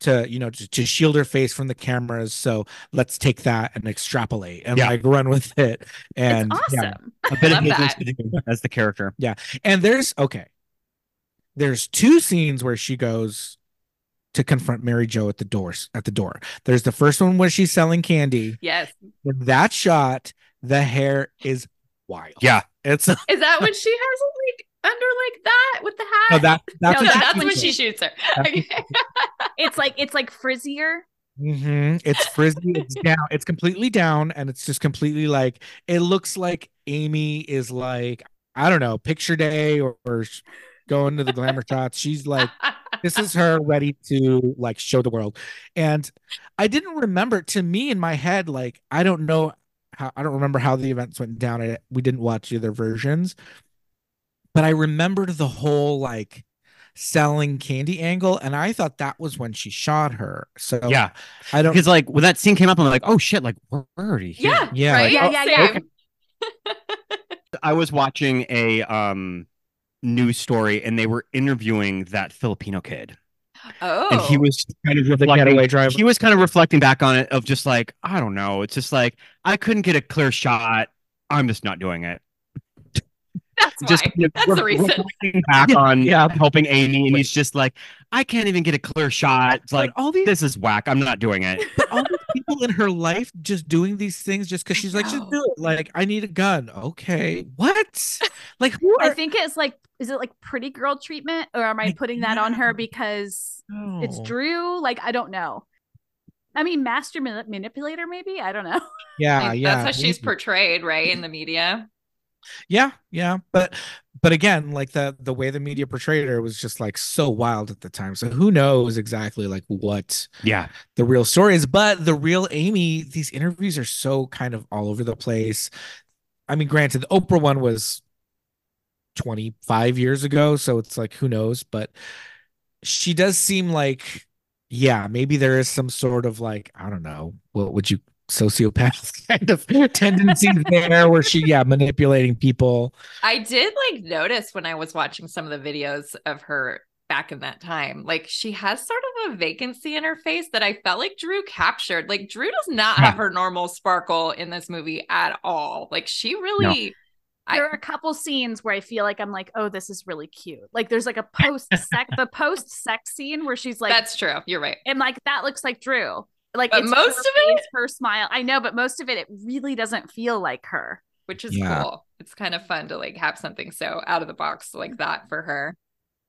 to you know to, to shield her face from the cameras so let's take that and extrapolate and Yeah. like run with it and it's yeah. A bit of Love business that. as the character. Yeah and there's okay there's two scenes where she goes to confront Mary Jo at the doors at the door. There's the first one where she's selling candy. Yes. In that shot, the hair is wild. Yeah. It's *laughs* Is that when she has it like under like that with the hat? no that *laughs* that's No, what No, she that's when she shoots her. *laughs* Okay. It's like it's like frizzier. Mm-hmm. It's frizzy. It's down. It's completely down, and it's just completely like it looks like Amy is like I don't know, picture day or, or going to the glamour shots. She's like this is her ready to like show the world and i didn't remember to me in my head like i don't know how i don't remember how the events went down I, we didn't watch the other versions but i remembered the whole like selling candy angle and i thought that was when she shot her so Yeah. i don't Because like when that scene came up, I'm like, oh shit, like we're we're already here. yeah. Yeah, Right? Yeah, yeah, yeah. *laughs* Same. I was watching a um news story and they were interviewing that Filipino kid. Oh. And he oh. was kind of the reflecting getaway driver he was kind of reflecting back on it of just like, I don't know. It's just like I couldn't get a clear shot. I'm just not doing it. That's Just why. kind of That's the reason. reflecting back *laughs* on Yeah. helping Amy, and he's just like, I can't even get a clear shot. It's like, all these this is whack. I'm not doing it. *laughs* all these people in her life just doing these things just because she's like, just do it. Like, I need a gun. Okay. What? Like, who I think it's like is it like pretty girl treatment or am I I putting that on her guess. because it's Drew? Like I don't know. I mean, master mani- manipulator, maybe. I don't know. *laughs* Yeah, Like, yeah. That's how she's portrayed, right, in the media. Yeah, yeah. But but again, like the the way the media portrayed her was just like so wild at the time. So who knows exactly like what Yeah. the real story is. But the real Amy, these interviews are so kind of all over the place. I mean, granted, the Oprah one was 25 years ago, so it's like who knows, but she does seem like yeah, maybe there is some sort of like, I don't know, what would you sociopath *laughs* kind of tendencies there where she yeah, manipulating people. I did like notice when I was watching some of the videos of her back in that time. Like she has sort of a vacancy in her face that I felt like Drew captured. Like Drew does not have her normal sparkle in this movie at all. Like she really I- there are a couple scenes where I feel like I'm like, oh, this is really cute. Like there's like a *laughs* post sex, the post sex scene where she's like, That's true. You're right. and like that looks like Drew. Like But it's most her of it- face, her smile. I know, but most of it, it really doesn't feel like her. which is Yeah. cool. It's kind of fun to like have something so out of the box like that for her.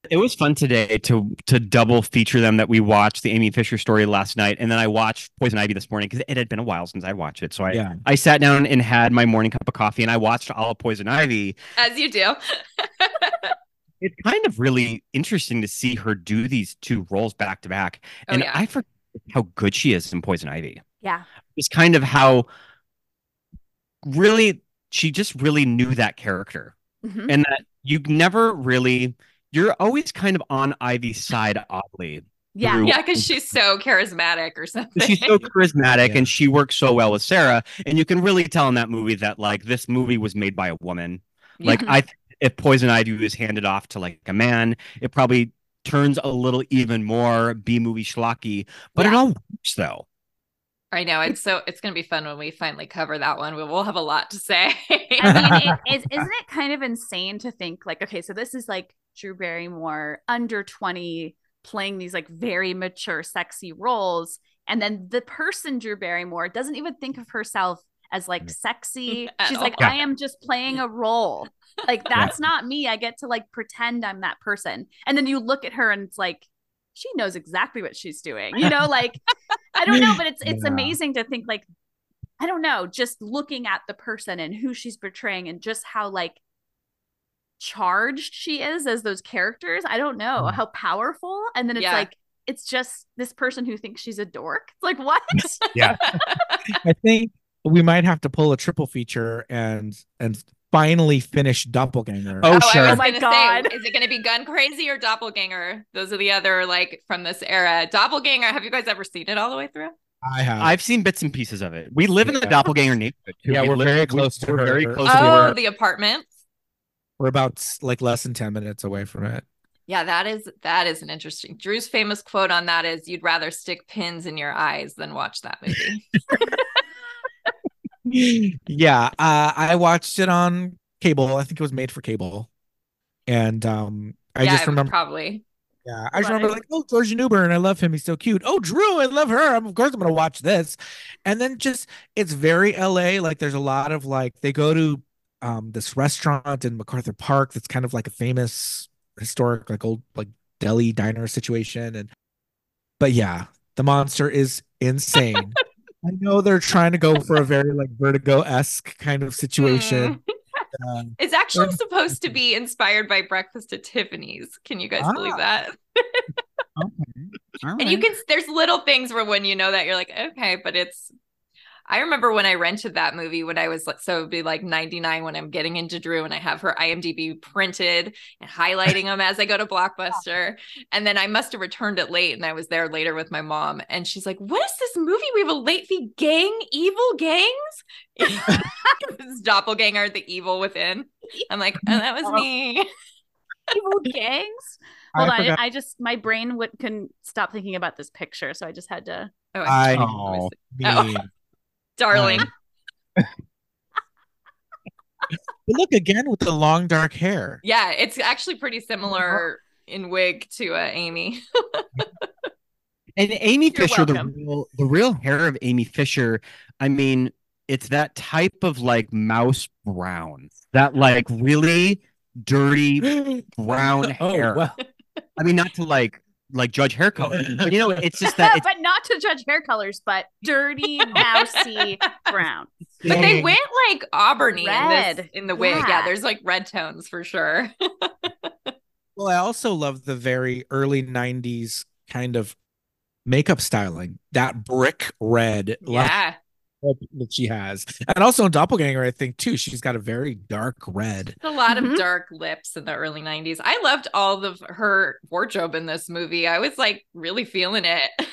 It was fun today to to double feature them that we watched the Amy Fisher story last night, and then I watched Poison Ivy this morning because it had been a while since I watched it. So I Yeah. I sat down and had my morning cup of coffee, and I watched all of Poison Ivy. As you do. *laughs* It's kind of really interesting to see her do these two roles back to back, Oh, and yeah. I forget how good she is in Poison Ivy. Yeah. It's kind of how really she just really knew that character, Mhm. and that you never really you're always kind of on Ivy's side oddly. Yeah. through- yeah, because *laughs* she's so charismatic or something. she's so charismatic Yeah. and she works so well with Sarah. And you can really tell in that movie that like this movie was made by a woman. Like Yeah. I, if Poison Ivy was handed off to like a man, it probably turns a little even more B movie schlocky. But it all works though. I know it's so it's gonna be fun when we finally cover that one. We will have a lot to say. I mean, it, *laughs* is, isn't it kind of insane to think like, okay, so this is like Drew Barrymore under 20 playing these like very mature, sexy roles. And then the person, Drew Barrymore, doesn't even think of herself as like mm. sexy. *laughs* She's like, all. I am just playing a role. Like, that's not me. I get to like pretend I'm that person. And then you look at her and it's like, she knows exactly what she's doing. You know, like, *laughs* I don't know, but it's it's Yeah. amazing to think like I don't know, just looking at the person and who she's portraying and just how like charged she is as those characters. I don't know Mm. how powerful. And then it's Yeah. like it's just this person who thinks she's a dork. It's like what? Yeah. *laughs* I think we might have to pull a triple feature and and finally finish Doppelganger. Oh, I sure. was Oh my God. say, is it gonna be Gun Crazy or Doppelganger? Those are the other like from this era. Doppelganger. Have you guys ever seen it all the way through? I have. I've seen bits and pieces of it. We live in the doppelganger neighborhood. too. Yeah, We we're very close to We're very her. close to Oh, her. the apartments. We're about like less than 10 minutes away from it. Yeah, that is that is an interesting. Drew's famous quote on that is, "You'd rather stick pins in your eyes than watch that movie." *laughs* yeah, uh, I watched it on cable. I think it was made for cable. And um I yeah, just remember probably. Yeah, I just remember Right. like, oh, George Newbern, I love him. He's so cute. Oh, Drew, I love her. I'm, of course, I'm gonna watch this. And then just it's very LA. Like, there's a lot of like they go to um this restaurant in MacArthur Park that's kind of like a famous historic like old like deli diner situation. And but yeah, the monster is insane. *laughs* I know they're trying to go for a very like Vertigo esque kind of situation. Um, It's actually supposed to be inspired by Breakfast at Tiffany's. Can you guys believe Ah. that? *laughs* okay. All And you can there's little things where when you know that you're like, okay, but it's I remember when I rented that movie when I was like so it'd be like 99 when I'm getting into Drew and I have her IMDb printed and highlighting them as I go to Blockbuster. And then I must have returned it late and I was there later with my mom and she's like, What is this movie? We have a late fee gang, evil gangs? *laughs* this doppelganger, the evil within. I'm like, oh, that was me. *laughs* Evil gangs. I Hold on, forgot- I just my brain would couldn't stop thinking about this picture, so I just had to. Oh, I Oh. mean, darling. Um, *laughs* but look again with the long dark hair. Yeah, it's actually pretty similar in wig to uh, Amy. *laughs* And Amy You're Fisher, the real, the real hair of Amy Fisher, I mean, it's that type of like mouse brown, that like really dirty *gasps* brown Oh, hair. well. I mean, not to like like judge hair color, but you know, it's just that *laughs* it's, but not to judge hair colors, but dirty, *laughs* mousy brown. But they went like auburny in, this, Red. in the wig. Yeah. Yeah. there's like red tones for sure. *laughs* Well, I also love the very early 90s kind of makeup styling. That brick red like, yeah. That she has. And also in Doppelganger, I think too, she's got a very dark red. A lot of Mhm. dark lips in the early 90s. I loved all of her wardrobe in this movie. I was like really feeling it. *laughs*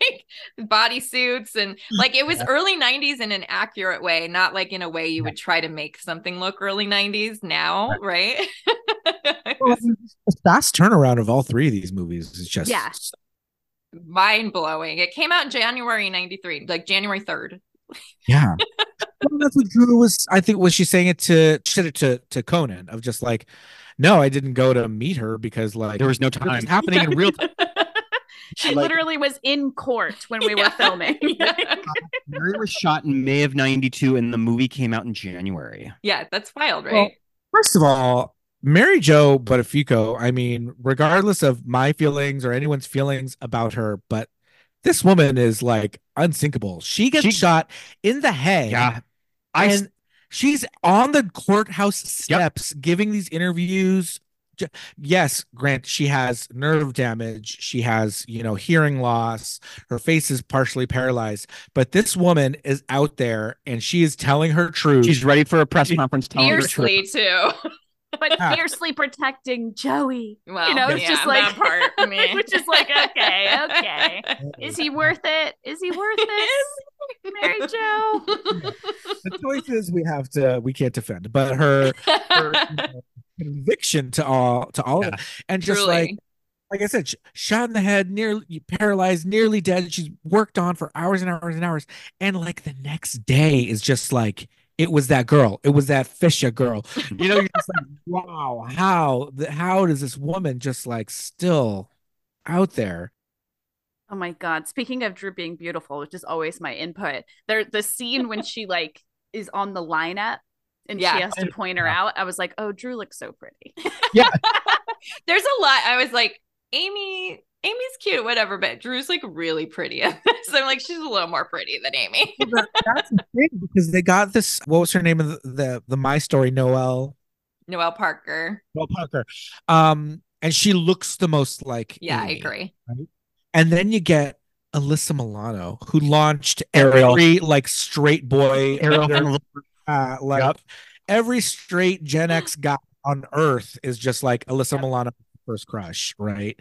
like bodysuits and like it was early 90s in an accurate way, not like in a way you would try to make something look early 90s now, right? Well, *laughs* the fast turnaround of all three of these movies is just Yeah. mind blowing. It came out in January '93, like January 3rd. Yeah. *laughs* Well, that's what Drew was. I think was she saying it to she said it to to Conan of just like, no, I didn't go to meet her because like There was no it was time. happening in real time. *laughs* She Like- literally was in court when we were filming. *laughs* Mary was shot in May of '92, and the movie came out in January. Yeah, that's wild, right? Well, first of all, Mary Jo Buttafuoco. I mean, regardless of my feelings or anyone's feelings about her, but this woman is like unsinkable. She gets She- shot in the head. Yeah, I s- and she's on the courthouse steps giving these interviews. Yes, Grant, she has nerve damage. She has, you know, hearing loss. Her face is partially paralyzed. But this woman is out there and she is telling her truth. She's ready for a press conference. Telling her truth. Fiercely too. *laughs* but Yeah. fiercely protecting Joey. Well, you know, it's yeah, just like that part. *laughs* Which is like okay, okay. Is he worth it? Is he worth it? *laughs* Mary Jo. the choices we have to we can't defend, but her, her you *laughs* know, conviction to all to all of it, and just like Truly. like I said, shot in the head, nearly paralyzed, nearly dead. She's worked on for hours and hours and hours, and like the next day is just like it was that girl, it was that Fisher girl. *laughs* You know, you're just like, wow, how the, how does this woman just like still out there? Oh my god. Speaking of Drew being beautiful, which is always my input, there the scene when she like is on the lineup and Yeah. she has to point her out. I was like, oh, Drew looks so pretty. Yeah. *laughs* There's a lot. I was like, Amy, Amy's cute, whatever, but Drew's like really pretty. so *laughs* I'm like, she's a little more pretty than Amy. *laughs* That's the thing because they got this. What was her name of the the, the My Story? Noelle. Noelle Parker. Noelle Parker. Um, and she looks the most like Yeah, I agree. right? And then you get Alyssa Milano, who launched every like straight boy, *laughs* Ariel uh, like Yep. every straight Gen X guy on earth is just like Alyssa Milano first crush, right?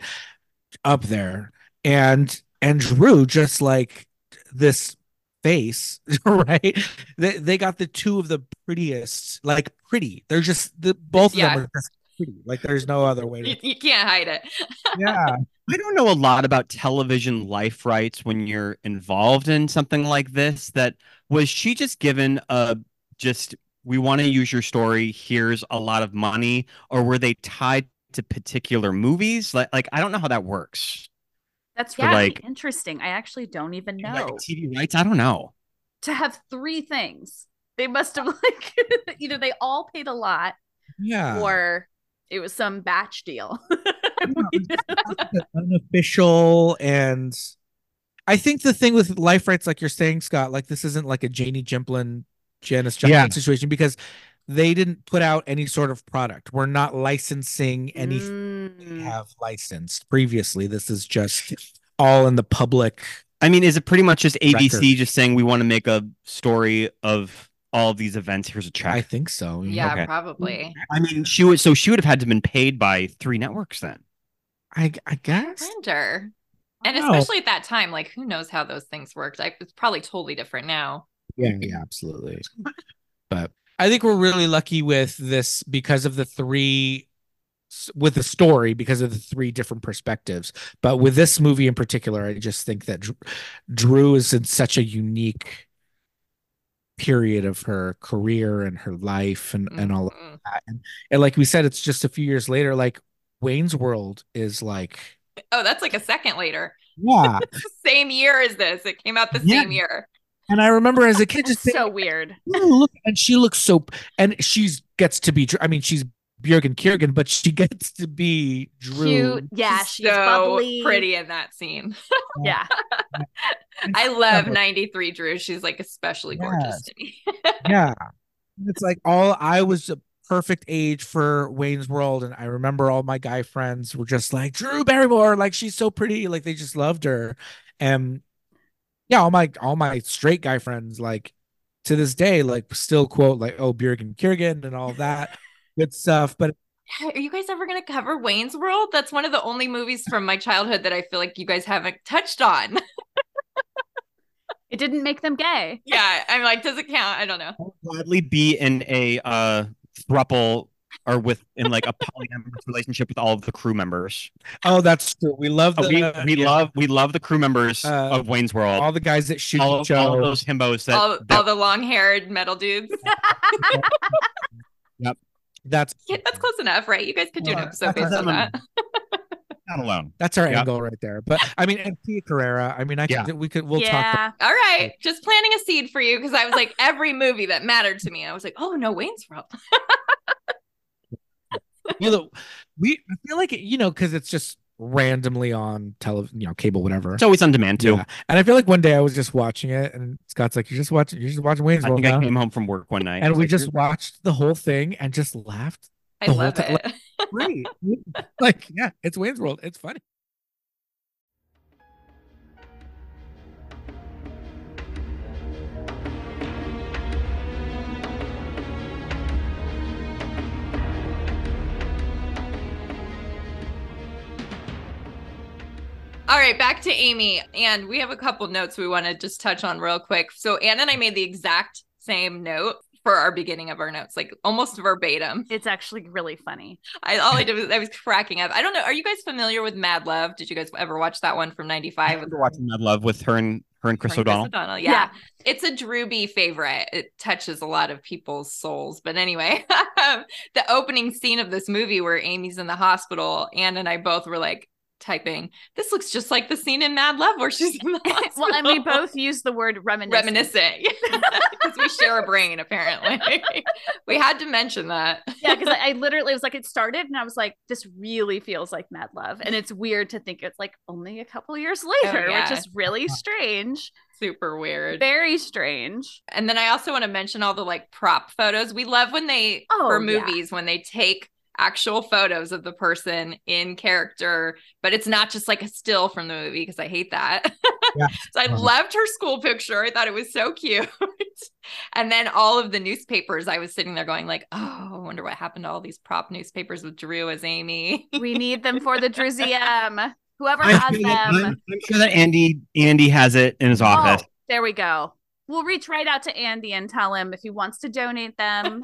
Up there. And and Drew just like this face, *laughs* right? They they got the two of the prettiest, like pretty. They're just the both of them are just pretty. Like there's no other way to *laughs* you can't hide it. *laughs* Yeah. I don't know a lot about television life rights when you're involved in something like this. That was she just given a just we want to use your story. Here's a lot of money, or were they tied to particular movies? Like, like I don't know how that works. That's For, really like- interesting. I actually don't even know. Like TV rights, I don't know. to have three things. They must have *laughs* like either they all paid a lot Yeah. or it was some batch deal. *laughs* *laughs* unofficial and I think the thing with life rights, like you're saying, Scott, like this isn't like a Janie Jimplin, Janice Joplin Yeah. situation because they didn't put out any sort of product. We're not licensing anything Mm. we have licensed previously. This is just all in the public. I mean, is it pretty much just ABC Record. just saying we want to make a story of all of these events? Here's a track. I think so. Yeah, Okay. probably. I mean, she would so she would have had to been paid by three networks then. I I guess. Wonder. And know. especially at that time, like who knows how those things worked? Like it's probably totally different now. Yeah, yeah, absolutely. But I think we're really lucky with this because of the three with the story because of the three different perspectives. But with this movie in particular, I just think that Drew is in such a unique period of her career and her life and, and all of Mhm. that. And, and like we said, it's just a few years later. Like Wayne's World is like, Oh, that's like a second later. yeah. *laughs* Same year as this. It came out the Yeah. same year. And I remember as a kid just *laughs* so thinking, weird. Look, and she looks so, and she's gets to be. Dr- I mean, she's Bjergen Kjergen, but she *laughs* gets to be Drew. Cute. Yeah, she's so bubbly. pretty in that scene. *laughs* Yeah. I love 93 Drew. She's like especially gorgeous Yes. to me. Yeah, it's like all I was a perfect age for Wayne's World, and I remember all my guy friends were just like Drew Barrymore, like she's so pretty, like they just loved her, and yeah, all my all my straight guy friends like to this day like still quote like oh Bjergen Kjergen and all that *laughs* good stuff, but Are you guys ever going to cover Wayne's World? That's one of the only movies from my childhood that I feel like you guys haven't touched on. *laughs* It didn't make them gay. yeah, I'm like, does it count? I don't know. I'll gladly be in a uh thruple are with in like a polyamorous relationship with all of the crew members. Oh, that's true. We love Uh, the we we yeah. love we love the crew members Uh, of Wayne's World. all the guys that shoot all, each all of those himbos that, all, that all the long-haired metal dudes. *laughs* Yep. That's Yeah, that's close enough, right? You guys could do an Uh, episode that's based on that. not alone. that's our Yep. angle right there. But I mean, and Tia Carrere. I mean, I Yeah. could we could we'll talk. yeah. All right, just planting a seed for you because I was like every movie that mattered to me. I was like, oh no, Wayne's World. *laughs* You know, we I feel like it, you know because it's just randomly on television, you know, cable, whatever. It's always on demand too. Yeah. And I feel like one day I was just watching it, and Scott's like, "You're just watching. You're just watching Wayne's World." I World." think I came home from work one night and we like, just "You're- watched the whole thing and just laughed. I The whole love ti- it. *laughs* Great. like, yeah, it's Wayne's World. It's funny. All right, back to Amy. And we have a couple notes we want to just touch on real quick. So Anna and I made the exact same note for our beginning of our notes, like almost verbatim. It's actually really funny. I all I did was I was cracking up. I don't know. Are you guys familiar with Mad Love? Did you guys ever watch that one from I '95? remember watching Mad Love with her and her and Chris Chris O'Donnell. O'Donnell, Yeah. It's a Drewby favorite. It touches a lot of people's souls. But anyway, *laughs* the opening scene of this movie where Amy's in the hospital, Anne and I both were like typing, this looks just like the scene in Mad Love where she's in the hospital. *laughs* well, and we both use the word reminiscent. reminiscent. Because *laughs* we share a brain, apparently. *laughs* we had to mention that. yeah, because I, I literally was like, it started, and I was like, this really feels like Mad Love, and it's weird to think it's like only a couple years oh, later, yeah. which is really strange, Super weird. very strange. And then I also want to mention all the like prop photos. We love when they Oh, for yeah. movies when they take actual photos of the person in character, but it's not just like a still from the movie because I hate that. Yeah. *laughs* so I Uh-huh. loved her school picture. I thought it was so cute. *laughs* and then all of the newspapers, I was sitting there going like, "Oh, I wonder what happened to all these prop newspapers with Drew as Amy." We need them for the Drewseum. *laughs* Whoever I'm has sure that- them. I'm, I'm sure that Andy Andy has it in his office. Oh, there we go. We'll reach right out to Andy and tell him if he wants to donate them.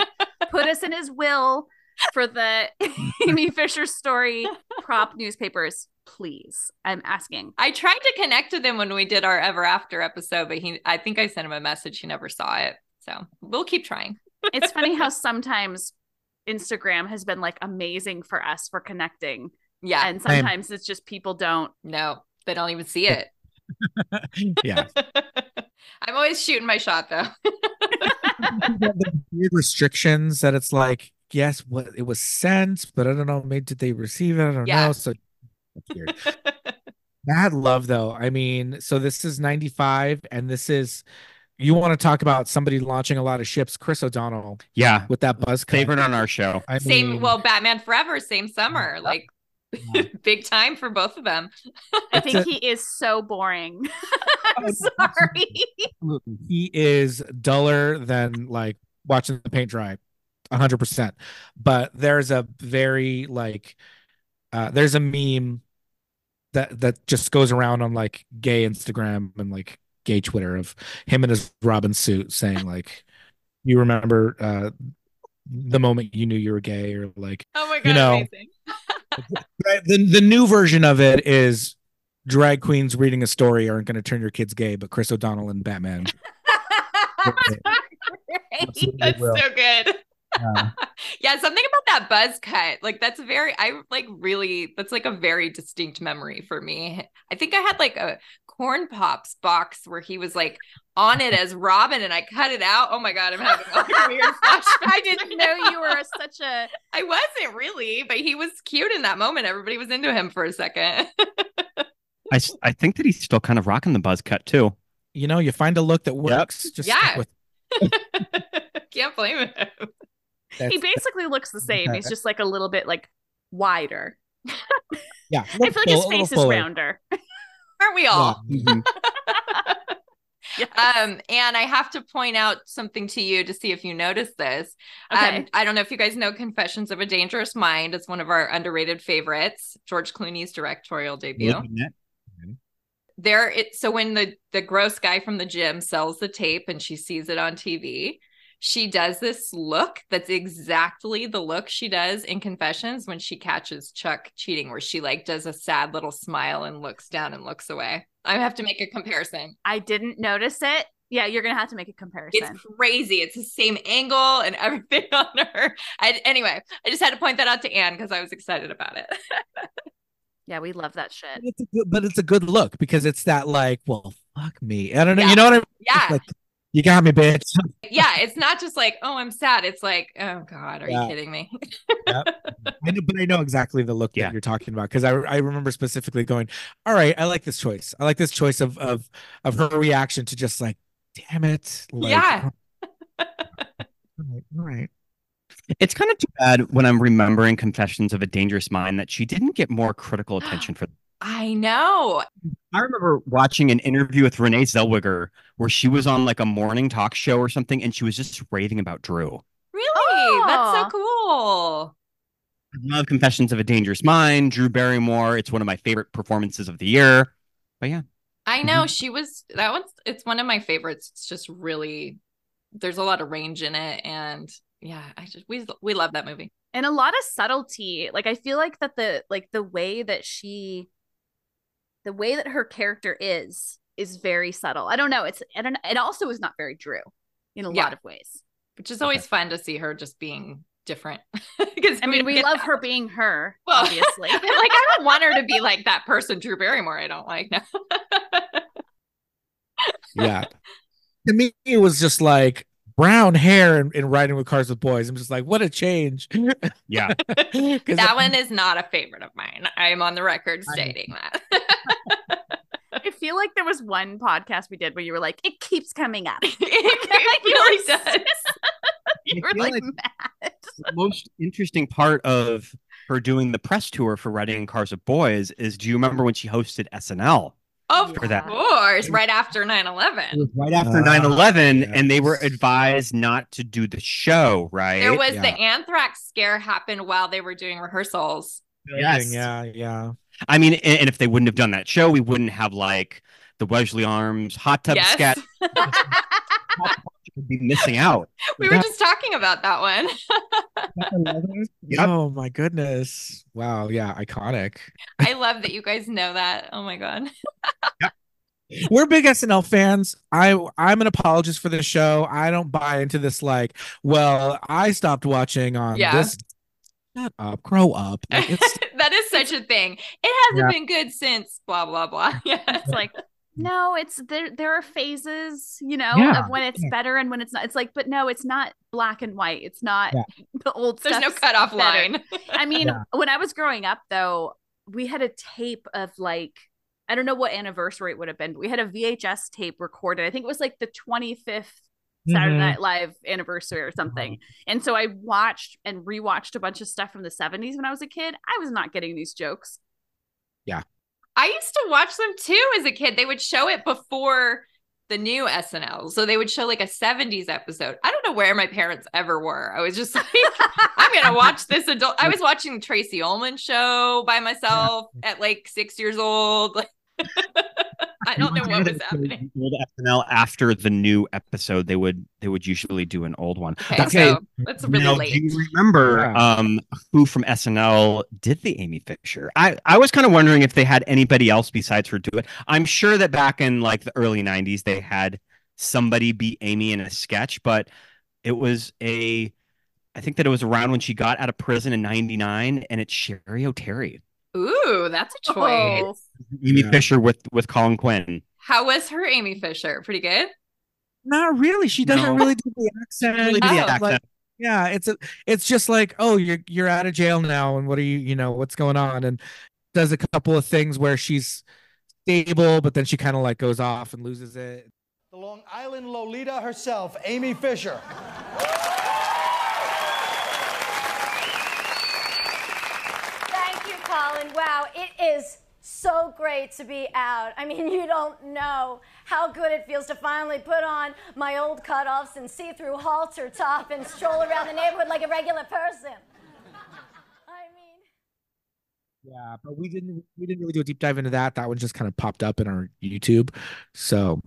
put us in his will for the *laughs* Amy Fisher story prop newspapers, please. I'm asking. I tried to connect with him when we did our Ever After episode, but he I think I sent him a message. He never saw it. So we'll keep trying. It's funny how *laughs* sometimes Instagram has been like amazing for us for connecting. Yeah. And sometimes it's just people don't. No, they don't even see it. *laughs* Yeah. I'm always shooting my shot though. Weird restrictions that it's like, yes, what it was sent, but I don't know. Maybe did they receive it? I don't Yeah. know. So it's *laughs* weird. Mad love though. I mean, so this is 95 and this is you want to talk about somebody launching a lot of ships, Chris O'Donnell Yeah, with that buzz cut. favorite on our show. I same mean, well, Batman Forever, same summer. Like *laughs* big time for both of them. *laughs* I think a- he is so boring. I'm oh, sorry. absolutely. he is duller than like watching the paint dry 100% but there's a very like uh there's a meme that that just goes around on like gay instagram and like gay twitter of him in his robin suit saying like you remember uh the moment you knew you were gay or like Oh my god, You know. *laughs* The the new version of it is drag queens reading a story aren't going to turn your kids gay but chris o'donnell and batman *laughs* *laughs* That's so good. Yeah. *laughs* yeah, something about that buzz cut. Like that's very I like really that's like a very distinct memory for me. I think I had like a corn pops box where he was like on it as Robin and I cut it out. Oh my god, I'm having a *laughs* weird flashback. I didn't know you were such a *laughs* I wasn't really, but he was cute in that moment. Everybody was into him for a second. I I think that he's still kind of rocking the buzz cut too. you know you find a look that works just Yeah. with Can't blame him. He basically looks the same. He's *laughs* just like a little bit like wider. *laughs* yeah I feel like his face is rounder. *laughs* Aren't we all? Mhm. Um, and I have to point out something to you to see if you notice this. Okay. Um, I don't know if you guys know Confessions of a Dangerous Mind. It's one of our underrated favorites. George Clooney's directorial debut. Looking at- There, it so when the the gross guy from the gym sells the tape and she sees it on TV, she does this look that's exactly the look she does in Confessions when she catches Chuck cheating, where she like does a sad little smile and looks down and looks away. I have to make a comparison. I didn't notice it. Yeah, you're gonna have to make a comparison. It's crazy. It's the same angle and everything *laughs* on her. I, anyway, I just had to point that out to Anne because I was excited about it. *laughs* yeah, we love that shit. It's a good, but it's a good look because it's that like, well, fuck me. I don't know. You know what I mean? Yeah. Like, you got me, bitch. *laughs* yeah, it's not just like, oh, I'm sad. It's like, oh God, are Yeah. you kidding me? *laughs* I know, but I know exactly the look Yeah. that you're talking about because I I remember specifically going, all right, I like this choice. I like this choice of of of her reaction to just like, damn it. Like, Yeah. Oh. *laughs* all right, all right. It's kind of too bad when I'm remembering Confessions of a Dangerous Mind that she didn't get more critical *gasps* attention for. I know. I remember watching an interview with Renee Zellweger where she was on like a morning talk show or something, and she was just raving about Drew. Really? That's so oh. cool. I love Confessions of a Dangerous Mind. Drew Barrymore. It's one of my favorite performances of the year. But yeah, I mm-hmm. know she was that one's it's one of my favorites. It's just really there's a lot of range in it and yeah, I just we we love that movie. and a lot of subtlety like i feel like that the like the way that she the way that her character is is very subtle i don't know it's i don't know it also is not very drew in a Yeah. lot of ways Which is always fun to see her just being different. *laughs* Because i mean we love her *laughs* being her Well, obviously *laughs* like I don't want her to be like that person Drew Barrymore I don't like now. Yeah. to me, it was just like brown hair and, and riding with cars with boys. I'm just like, what a change. yeah. 'Cause that one is not a favorite of mine. I am on the record stating that. I feel like there was one podcast we did where you were like it keeps coming up *laughs* *laughs* it really does. *laughs* you were like, like- mad the most interesting part of her doing the press tour for Riding in Cars of Boys is do you remember when she hosted SNL? Of For that. course, right after 9 11. right after Ah, 9 11, and they were advised not to do the show, right? There was Yeah. the anthrax scare happened while they were doing rehearsals. Yes. Yeah, yeah. I mean, and, and if they wouldn't have done that show, we wouldn't have like the Wesley Arms hot tub Yes. sketch. *laughs* We'd be missing out. We were just talking about that one. *laughs* Yep. Oh my goodness. Wow. Yeah. Iconic. I love that you guys know that. Oh my god. *laughs* We're big SNL fans. I I'm an apologist for the show. I don't buy into this like, well, I stopped watching on Yeah. this. Shut up, grow up. Like, it's that is such a thing. It hasn't Yeah. been good since blah blah blah. *laughs* Yeah. it's like *laughs* no it's there there are phases you know Yeah. of when it's Yeah. better and when it's not it's like but no it's not black and white it's not Yeah. *laughs* the old There's no stuff's cutoff better. line. I mean, Yeah. when I was growing up, though, we had a tape of like, I don't know what anniversary it would have been, but we had a VHS tape recorded. I think it was like the 25th Saturday Mhm. Night Live anniversary or something. And so I watched and rewatched a bunch of stuff from the 70s when I was a kid. I was not getting these jokes. Yeah. I used to watch them too as a kid. They would show it before the new SNL. So they would show like a 70s episode. I don't know where my parents ever were. I was just *laughs* like, I'm going to watch this adult. I was watching Tracey Ullman show by myself at like six years old. Like, *laughs* I don't know what was happening. Old SNL after the new episode, they would they would usually do an old one. Okay, so that's really Now, late. do you remember Yeah. um, who from SNL did the Amy Fisher? I, I was kind of wondering if they had anybody else besides her do it. I'm sure that back in like the early 90s, they had somebody be Amy in a sketch, but it was a, I think that it was around when she got out of prison in 99, and it's Cheri Oteri. Ooh, that's a choice. Oh. Amy Yeah. Fisher with, with Colin Quinn. How was her Amy Fisher? Pretty good. not really. She doesn't No. really do the accent. Really do the Oh, Like, accent. yeah, it's a, it's just like, oh, you're you're out of jail now, and what are you, you know, what's going on? And does a couple of things where she's stable, but then she kind of like goes off and loses it. The Long Island Lolita herself, Amy Fisher. Thank you, Colin. Wow, it is so great to be out. I mean, *laughs* you don't know how good it feels to finally put on my old cutoffs and see through halter top and stroll around the neighborhood like a regular person. I mean, Yeah, but we didn't we didn't really do a deep dive into that. That one just kind of popped up in our YouTube. So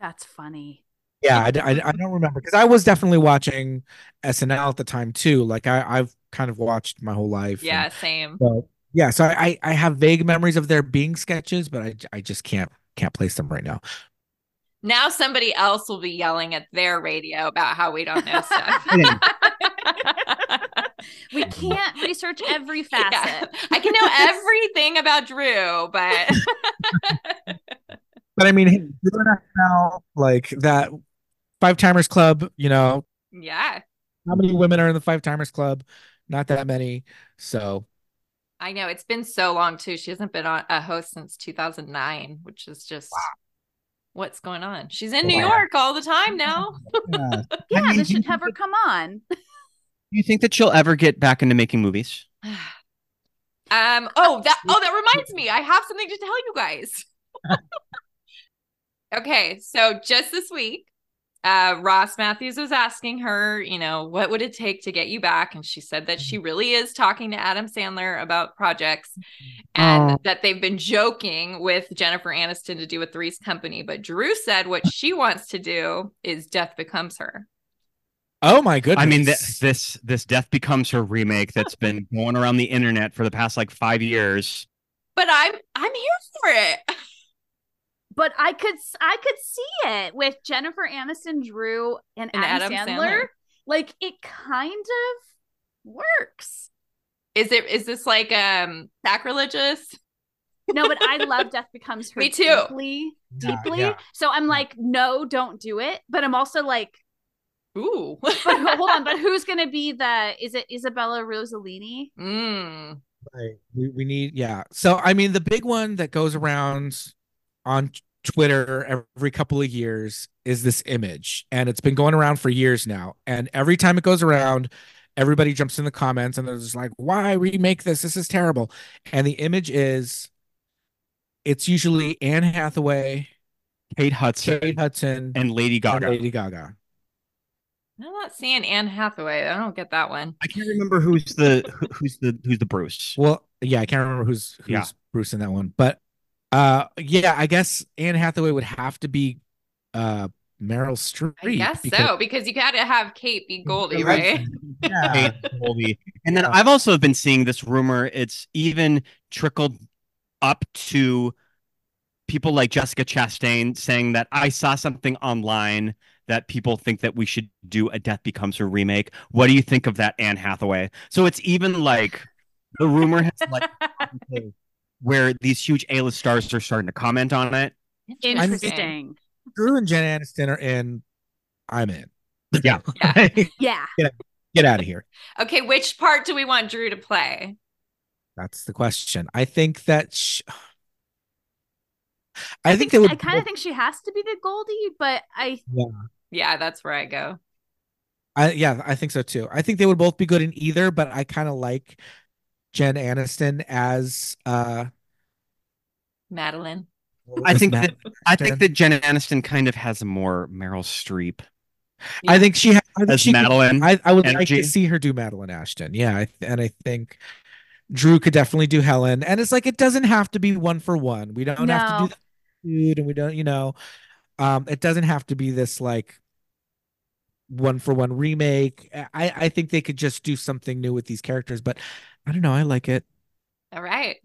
That's funny. Yeah, I, I, I don't remember because I was definitely watching SNL at the time too. Like I, I've kind of watched my whole life. and- Yeah, same. so, yeah, so I, I have vague memories of there being sketches, but I, I just can't can't place them right now. Now somebody else will be yelling at their radio about how we don't know stuff. *laughs* *laughs* we can't research every *laughs* facet. I can know everything about Drew, but But I mean, hey, Drew and SNL, like that Five Timers Club, you know, yeah, how many women are in the Five Timers Club? Not that many. So I know it's been so long too. She hasn't been on a host since 2009, which is just what's going on. She's in New York all the time *laughs* now. yeah. *laughs* Yeah, mean, they should have her come on. *laughs* Do you think that she'll ever get back into making movies? *sighs* Um. Oh, that. Oh, that reminds me. I have something to tell you guys. okay, so just this week, uh, Ross Mathews was asking her, you know, what would it take to get you back, and she said that she really is talking to Adam Sandler about projects, and Oh. that they've been joking with Jennifer Aniston to do a Three's Company. But Drew said what *laughs* she wants to do is Death Becomes Her. Oh my goodness. I mean, th- this this Death Becomes Her remake that's been going around the internet for the past like five years. But I'm I'm here for it. *laughs* But I could I could see it with Jennifer Aniston, Drew, and, And Adam, Adam Sandler. Sandler. Like it kind of works. Is it is this like um sacrilegious? No, but I *laughs* love Death Becomes Her Me too. deeply, deeply. yeah. So I'm like, no, don't do it. But I'm also like, Ooh. but hold on, but *laughs* who's gonna be the is it Isabella Rossellini? Mm. Right. We, we need, yeah. So, I mean, the big one that goes around on t- Twitter every couple of years is this image, and it's been going around for years now. And every time it goes around, everybody jumps in the comments and they're just like, why remake this? This is terrible. And the image is, it's usually Anne Hathaway, Kate Hudson Kate Hudson, and Lady and Gaga. Lady Gaga. I'm not seeing Anne Hathaway. I don't get that one. I can't remember who's the who's the who's the Bruce. Well, yeah, I can't remember who's who's Yeah. Bruce in that one, but uh, yeah, I guess Anne Hathaway would have to be uh Meryl Streep. I guess because- so because you got to have Kate be Goldie, right? Yeah. Kate Colby. And then I've also been seeing this rumor. It's even trickled up to people like Jessica Chastain saying that I saw something online that people think that we should do a Death Becomes Her remake. What do you think of that, Anne Hathaway? So it's even like the rumor has like *laughs* where these huge A-list stars are starting to comment on it. Interesting. Drew and Jen Aniston are in. I'm in. Yeah. *laughs* Yeah. get, get out of here. Okay, which part do we want Drew to play? That's the question. I think that. Sh- I, think, they would. I kind of think she has to be the Goldie, but I Yeah. Yeah, that's where I go. I yeah, I think so too. I think they would both be good in either, but I kind of like Jen Aniston as uh Madeline. I think Matt that I think that Jen Aniston kind of has a more Meryl Streep. I think she ha- I think As she could- Madeline I, I would like to see her do Madeline Ashton. Yeah, I, and I think Drew could definitely do Helen. And it's like it doesn't have to be one for one. We don't have to do that food, and we don't, you know, um, it doesn't have to be this like one for one remake. I I think they could just do something new with these characters, but I don't know. I like it. All right.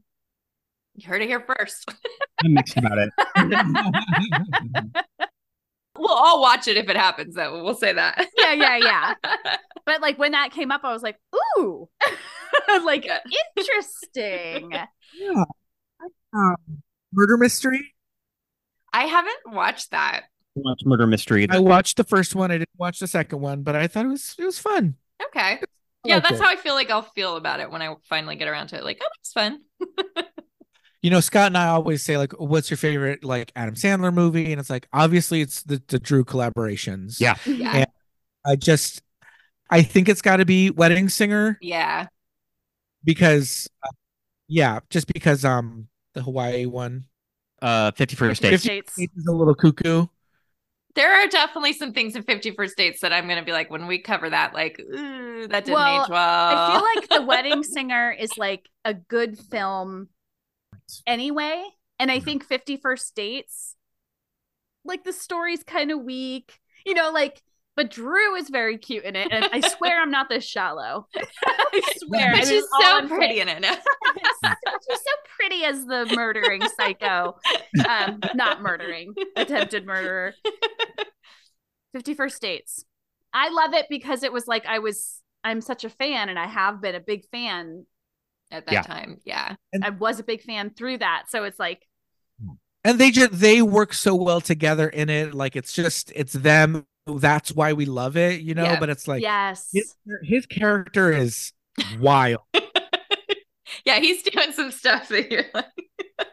You heard it here first. I'm mixed about it. *laughs* *laughs* we'll all watch it if it happens, though. We'll say that. yeah, yeah, yeah. *laughs* But like when that came up, I was like, ooh, like interesting. Yeah. Um, murder mystery. I haven't watched that. Watch Murder Mystery. I watched the first one. I didn't watch the second one, but I thought it was it was fun. Okay. Yeah, liked that's it. how I feel like I'll feel about it when I finally get around to it. Like, oh, that's fun. *laughs* You know, Scott and I always say like, "What's your favorite like Adam Sandler movie?" And it's like, obviously, it's the the Drew collaborations. Yeah. Yeah. And I just, I think it's got to be Wedding Singer Yeah. because, uh, yeah, just because um the Hawaii one, Uh, Fifty First Fifty Dates. States is a little cuckoo. There are definitely some things in 51st Dates that I'm going to be like, when we cover that, like, ooh, that didn't Well, age well. I feel like The Wedding *laughs* Singer is like a good film anyway. And I think 51st Dates, like the story's kind of weak. you know, like. But Drew is very cute in it, and I swear I'm not this shallow. *laughs* I swear, But she's so I'm pretty in it. *laughs* she's so pretty as the murdering psycho. Um, not murdering, attempted murderer. 51st Dates. I love it because it was like I was I'm such a fan and I have been a big fan at that Yeah. time. Yeah. and- I was a big fan through that. So it's like and they just they work so well together in it like it's just it's them that's why we love it you know Yeah. but it's like yes. his, his character is wild *laughs* Yeah, he's doing some stuff that you're like, *laughs*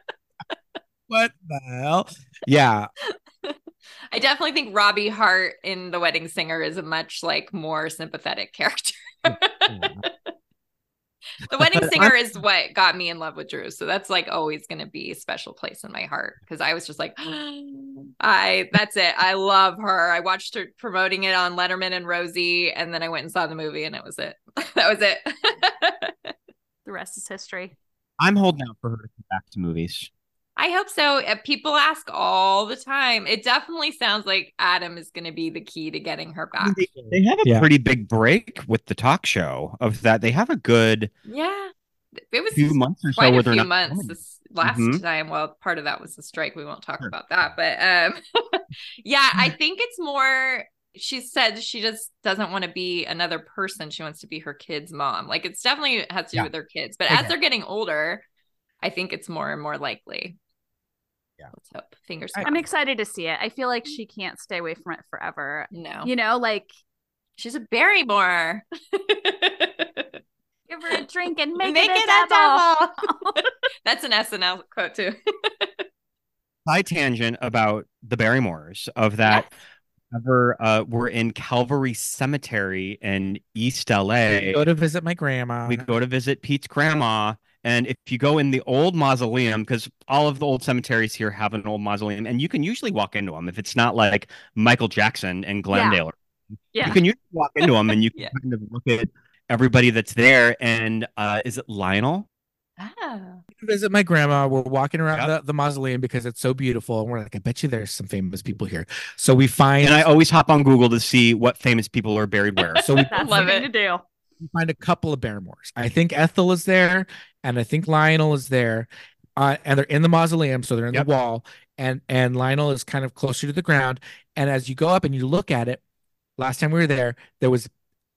what the hell yeah *laughs* I definitely think Robbie Hart in The Wedding Singer is a much like more sympathetic character. The Wedding *laughs* Singer is what got me in love with Drew. So that's like always going to be a special place in my heart because I was just like, *gasps* I that's it. I love her. I watched her promoting it on Letterman and Rosie, and then I went and saw the movie, and it was it. *laughs* that was it. *laughs* the rest is history. I'm holding out for her to come back to movies. I hope so. Uh, People ask all the time. It definitely sounds like Adam is going to be the key to getting her back. They have a Yeah. pretty big break with the talk show of that. They have a good Yeah. It was few months or so quite a few months this last Mhm. time. Well, part of that was the strike. We won't talk about that. But um *laughs* yeah, I *laughs* think it's more she said she just doesn't want to be another person. She wants to be her kid's mom. Like it's definitely has to do Yeah. with their kids. But I as they're getting older, I think it's more and more likely. Yeah. Let's hope. Fingers I'm excited to see it. I feel like she can't stay away from it forever. No. You know, like She's a Barrymore. *laughs* give her a drink and make, Make it, it a a devil. devil. That's an SNL quote too. *laughs* side tangent about the Barrymores of that. Ever uh, we're in Calvary Cemetery in East LA. go to visit my grandma we go to visit Pete's grandma. And if you go in the old mausoleum, because all of the old cemeteries here have an old mausoleum, and you can usually walk into them if it's not like Michael Jackson and Glendale. Yeah. You can usually walk into them and you *laughs* can Yeah. kind of look at everybody that's there. And uh, is it Lionel? Ah. visit my grandma. We're walking around the, the mausoleum because it's so beautiful. And we're like, I bet you there's some famous people here. So we find And I always hop on Google to see what famous people are buried where. *laughs* so we Love it. to do. find a couple of Barrymores. I think Ethel is there, and I think Lionel is there. Uh, and they're in the mausoleum, so they're in Yep. the wall, and and Lionel is kind of closer to the ground. And as you go up and you look at it, last time we were there, there was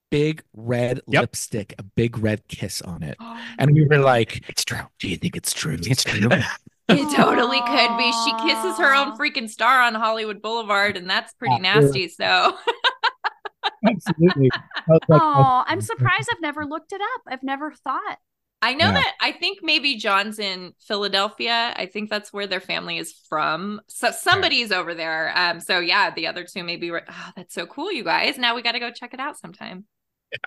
big red Yep. lipstick, a big red kiss on it, *gasps* and we were like, "It's true. Do you think it's true? It's true." *laughs* It totally could be. She kisses her own freaking star on Hollywood Boulevard, and that's pretty nasty. So *laughs* Absolutely. *laughs* Like, Oh, I'm surprised I've never looked it up. I've never thought. I know Yeah. that I think maybe John's in Philadelphia. I think that's where their family is from. So somebody's over there. Um. So yeah, the other two maybe. Were, oh, that's so cool, you guys. Now we got to go check it out sometime. Yeah,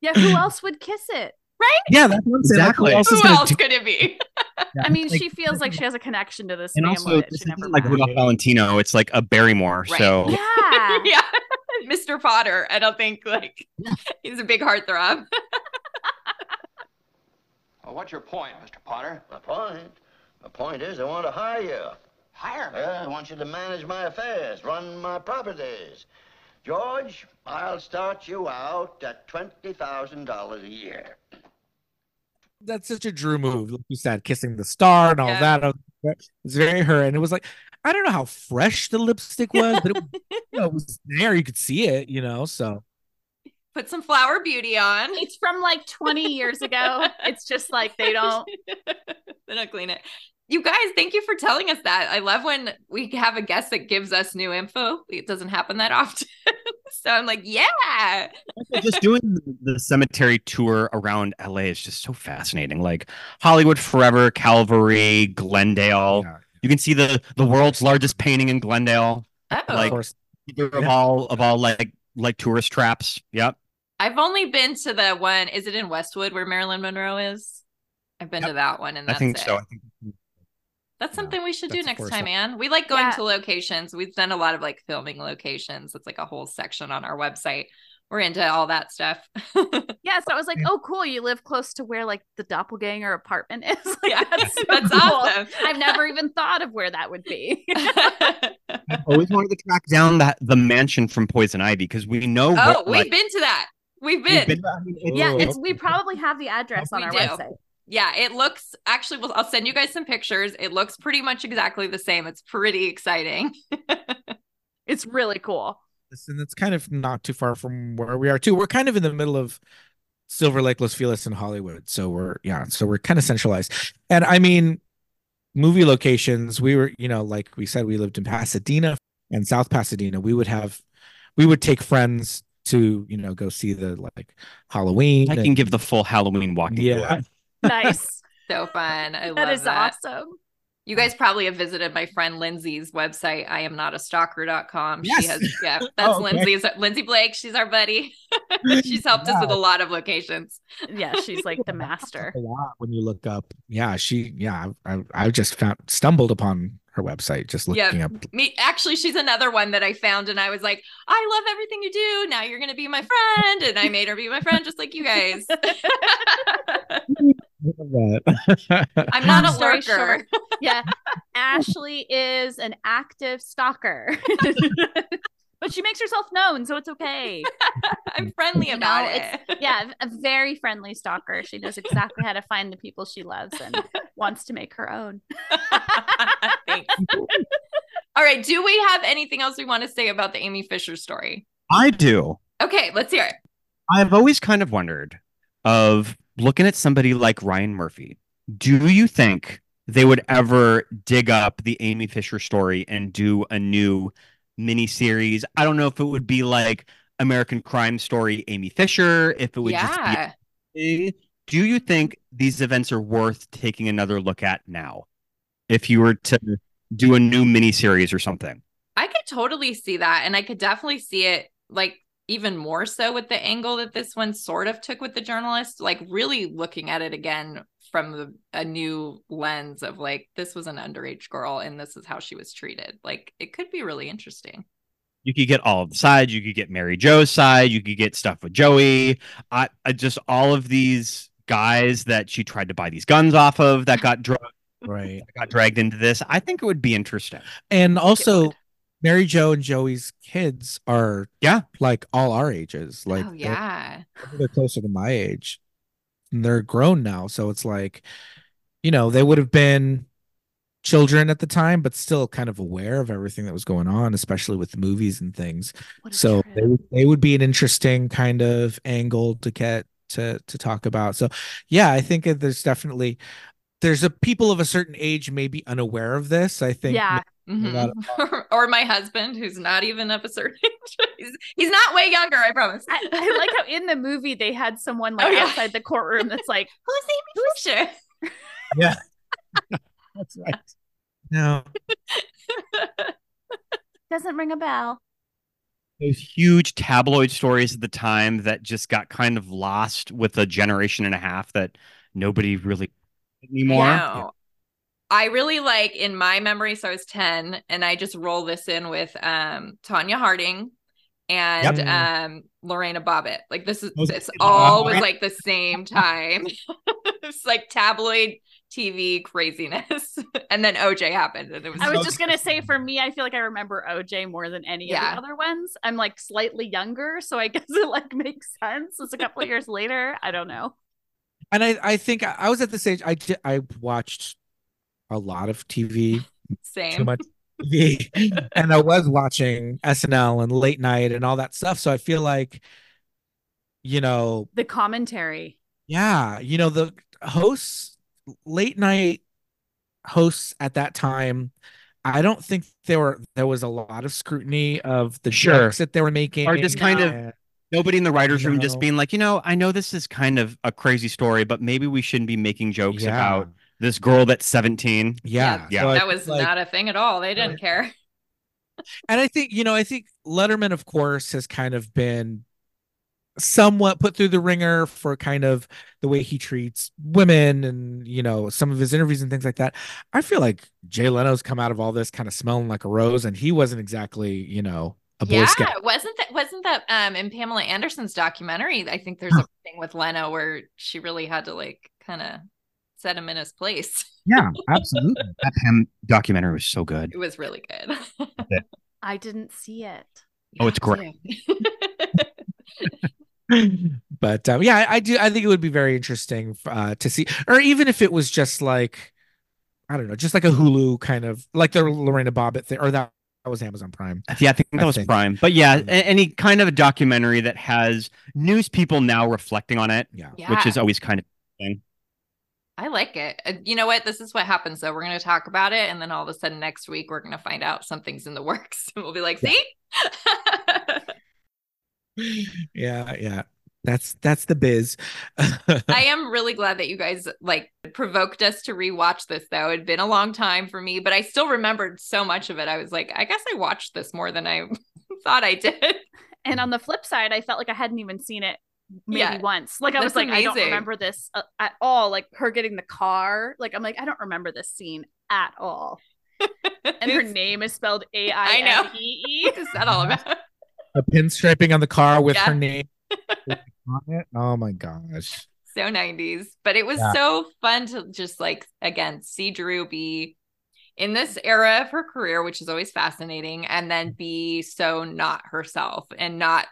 yeah. who else would kiss it? Right? Yeah, that's what I'm saying. Like, who Exactly. else Who gonna else do- could it be? *laughs* Yeah, I mean, like- she feels like she has a connection to this and family also, that this she never isn't like. Rudolph Valentino. It's like a Barrymore. Right. So Yeah. *laughs* yeah, *laughs* Mr. Potter. I don't think like *laughs* he's a big heartthrob. *laughs* Well, what's your point, Mr. Potter? My point? My point is I want to hire you. Hire me. Yeah, I want you to manage my affairs, run my properties. George, I'll start you out at $20,000 a year. that's such a Drew move, like you said, kissing the star and all Yeah. that. I was- It's very her, and it was like I don't know how fresh the lipstick was, but it, *laughs* you know, it was there. You could see it, you know. So Put some flower beauty on. It's from like 20 years ago. *laughs* It's just like they don't. *laughs* they don't clean it. You guys, thank you for telling us that. I love when we have a guest that gives us new info. It doesn't happen that often. so I'm like, yeah. just doing the- the cemetery tour around LA is just so fascinating. Like Hollywood Forever, Calvary, Glendale. Yeah. You can see the the world's largest painting in Glendale. Oh. of Like- course, Of Yeah. all of all like like tourist traps. Yep. I've only been to the one. Is it in Westwood where Marilyn Monroe is? I've been Yep. to that one, and I that's think it. so. I think That's Yeah, something we should do next time, one. Anne. We like going Yeah. to locations. We've done a lot of like filming locations. It's like a whole section on our website. We're into all that stuff. *laughs* Yeah, so I was like, "Oh, cool! You live close to where like the doppelganger apartment is." *laughs* Like, Yeah, that's, so that's cool. awesome. I've never even thought of where that would be. *laughs* I've always wanted to track down that the mansion from Poison Ivy because we know. oh, what, we've like, been to that. We've we've been. been- I mean, it's- yeah, it's we probably have the address on We our do. website. Yeah, it looks actually. Well, I'll send you guys some pictures. It looks pretty much exactly the same. It's pretty exciting. It's really cool. And it's kind of not too far from where we are too. We're kind of in the middle of Silver Lake, Los Feliz, and Hollywood. So we're yeah, so we're kind of centralized. And I mean, movie locations. We were, you know, like we said, we lived in Pasadena and South Pasadena. We would have, we would take friends to you know go see the like Halloween. I and- can give the full Halloween walking yeah. *laughs* *laughs* Nice. so fun. I that love is that. awesome. You guys probably have visited my friend Lindsay's website, I am not a stalker.com. Yes. She has, yeah, *laughs* that's Oh, okay. Lindsay's, Lindsay Blake. She's our buddy. *laughs* She's helped us with a lot of locations. Yeah, *laughs* she's like the master. a lot when you look up. Yeah, she. Yeah, I, I just found stumbled upon her website just looking yeah. up. Me, actually, she's another one that I found, and I was like, I love everything you do. Now you're going to be my friend. And I made her be my friend, just like you guys. I'm not a Story lurker. short, *laughs* yeah, Ashley is an active stalker, *laughs* but she makes herself known, so it's okay. *laughs* I'm friendly You about know, it. it's yeah, a very friendly stalker. She knows exactly how to find the people she loves and wants to make her own. Thanks. All right. Do we have anything else we want to say about the Amy Fisher story? I do. Okay, let's hear it. I've always kind of wondered of looking at somebody like Ryan Murphy. Do you think they would ever dig up the Amy Fisher story and do a new miniseries? I don't know if it would be like American Crime Story Amy Fisher, if it would yeah. just be do you think these events are worth taking another look at now? If you were to do a new miniseries or something. I could totally see that. And I could definitely see it like even more so with the angle that this one sort of took with the journalist, like really looking at it again from the, a new lens of like, this was an underage girl and this is how she was treated. Like, it could be really interesting. You could get all of the sides. You could get Mary Jo's side. You could get stuff with Joey. I, I just all of these guys that she tried to buy these guns off of that got drugged, Right. got dragged into this. I think it would be interesting. And also, Mary Jo and Joey's kids are yeah like all our ages. Like oh, they're- yeah. they're closer to my age. And they're grown now, so it's like, you know, they would have been children at the time, but still kind of aware of everything that was going on, especially with the movies and things. So they would they would be an interesting kind of angle to get to to talk about. So yeah, I think there's definitely there's a people of a certain age may be unaware of this. I think Yeah. Maybe a lot of- Mhm. or my husband, who's not even of a certain *laughs* age. He's, he's not way younger, I promise. I, I like how in the movie they had someone like Oh, yeah. outside the courtroom that's like, *laughs* Who's Amy Fisher? *laughs* yeah. That's right. No. doesn't ring a bell. Those huge tabloid stories at the time that just got kind of lost with a generation and a half that nobody really anymore. No. I really like in my memory, so I was 10, and I just roll this in with um Tonya Harding and Yep. um Lorena Bobbitt. Like this is Those- this all was like the same time. *laughs* it's like tabloid TV craziness. *laughs* and then OJ happened and it was I was just gonna say for me, I feel like I remember OJ more than any Yeah. of the other ones. I'm like slightly younger, so I *laughs* guess it like makes sense. It's a couple of years later. I don't know. And I I think I, I was at this age I di- I watched a lot of TV, too much *laughs* TV, *laughs* and I was watching SNL and late night and all that stuff. So I feel like, you know, The commentary. yeah, you know, the hosts, late night hosts at that time. I don't think there were there was a lot of scrutiny of the Sure. jokes that they were making, Or just kind of nobody in the writers' room No. just being like, you know, I know this is kind of a crazy story, but maybe we shouldn't be making jokes Yeah. about this girl that's 17. yeah, Yeah. So that was like- not a thing at all. They didn't care. *laughs* and I think you know, I think Letterman, of course, has kind of been somewhat put through the ringer for kind of the way he treats women and you know some of his interviews and things like that. I feel like Jay Leno's come out of all this kind of smelling like a rose, and he wasn't exactly you know a Boy yeah, Scout. wasn't that wasn't that um in Pamela Anderson's documentary? I think there's a thing with leno where she really had to like kind of set him in his place. Yeah, *laughs* absolutely. that Pam documentary was so good. It was really good. I didn't see it. Oh, it's great. *laughs* but um, yeah, I, I do. I think it would be very interesting uh, to see, or even if it was just like, I don't know, just like a Hulu kind of like the Lorena Bobbitt thing, or that, that was Amazon Prime. Yeah, I think that was Prime. But yeah, a- any kind of a documentary that has news people now reflecting on it, yeah, which is always kind of thing. I like it. You know what? This is what happens though. We're going to talk about it and then all of a sudden next week we're going to find out something's in the *laughs* works and we'll be like, "See?" *laughs* Yeah, yeah. That's that's the biz. *laughs* I am really glad that you guys like provoked us to rewatch this though. It'd been a long time for me, but I still remembered so much of it. I was like, I guess I watched this more than I thought I did. And mm. on the flip side, I felt like I hadn't even seen it maybe Yeah. once. Like I was That's like, I don't remember this uh, at all. Like her getting the car. Like I'm like, I don't remember this scene at all. *laughs* and her name is spelled A I I know. N E E. *laughs* What is that all about? a pinstriping on the car with Yeah. her name on it. Oh my gosh. so 90s but it was Yeah. so fun to just like again see drew be in this era of her career which is always fascinating and then be so not herself and not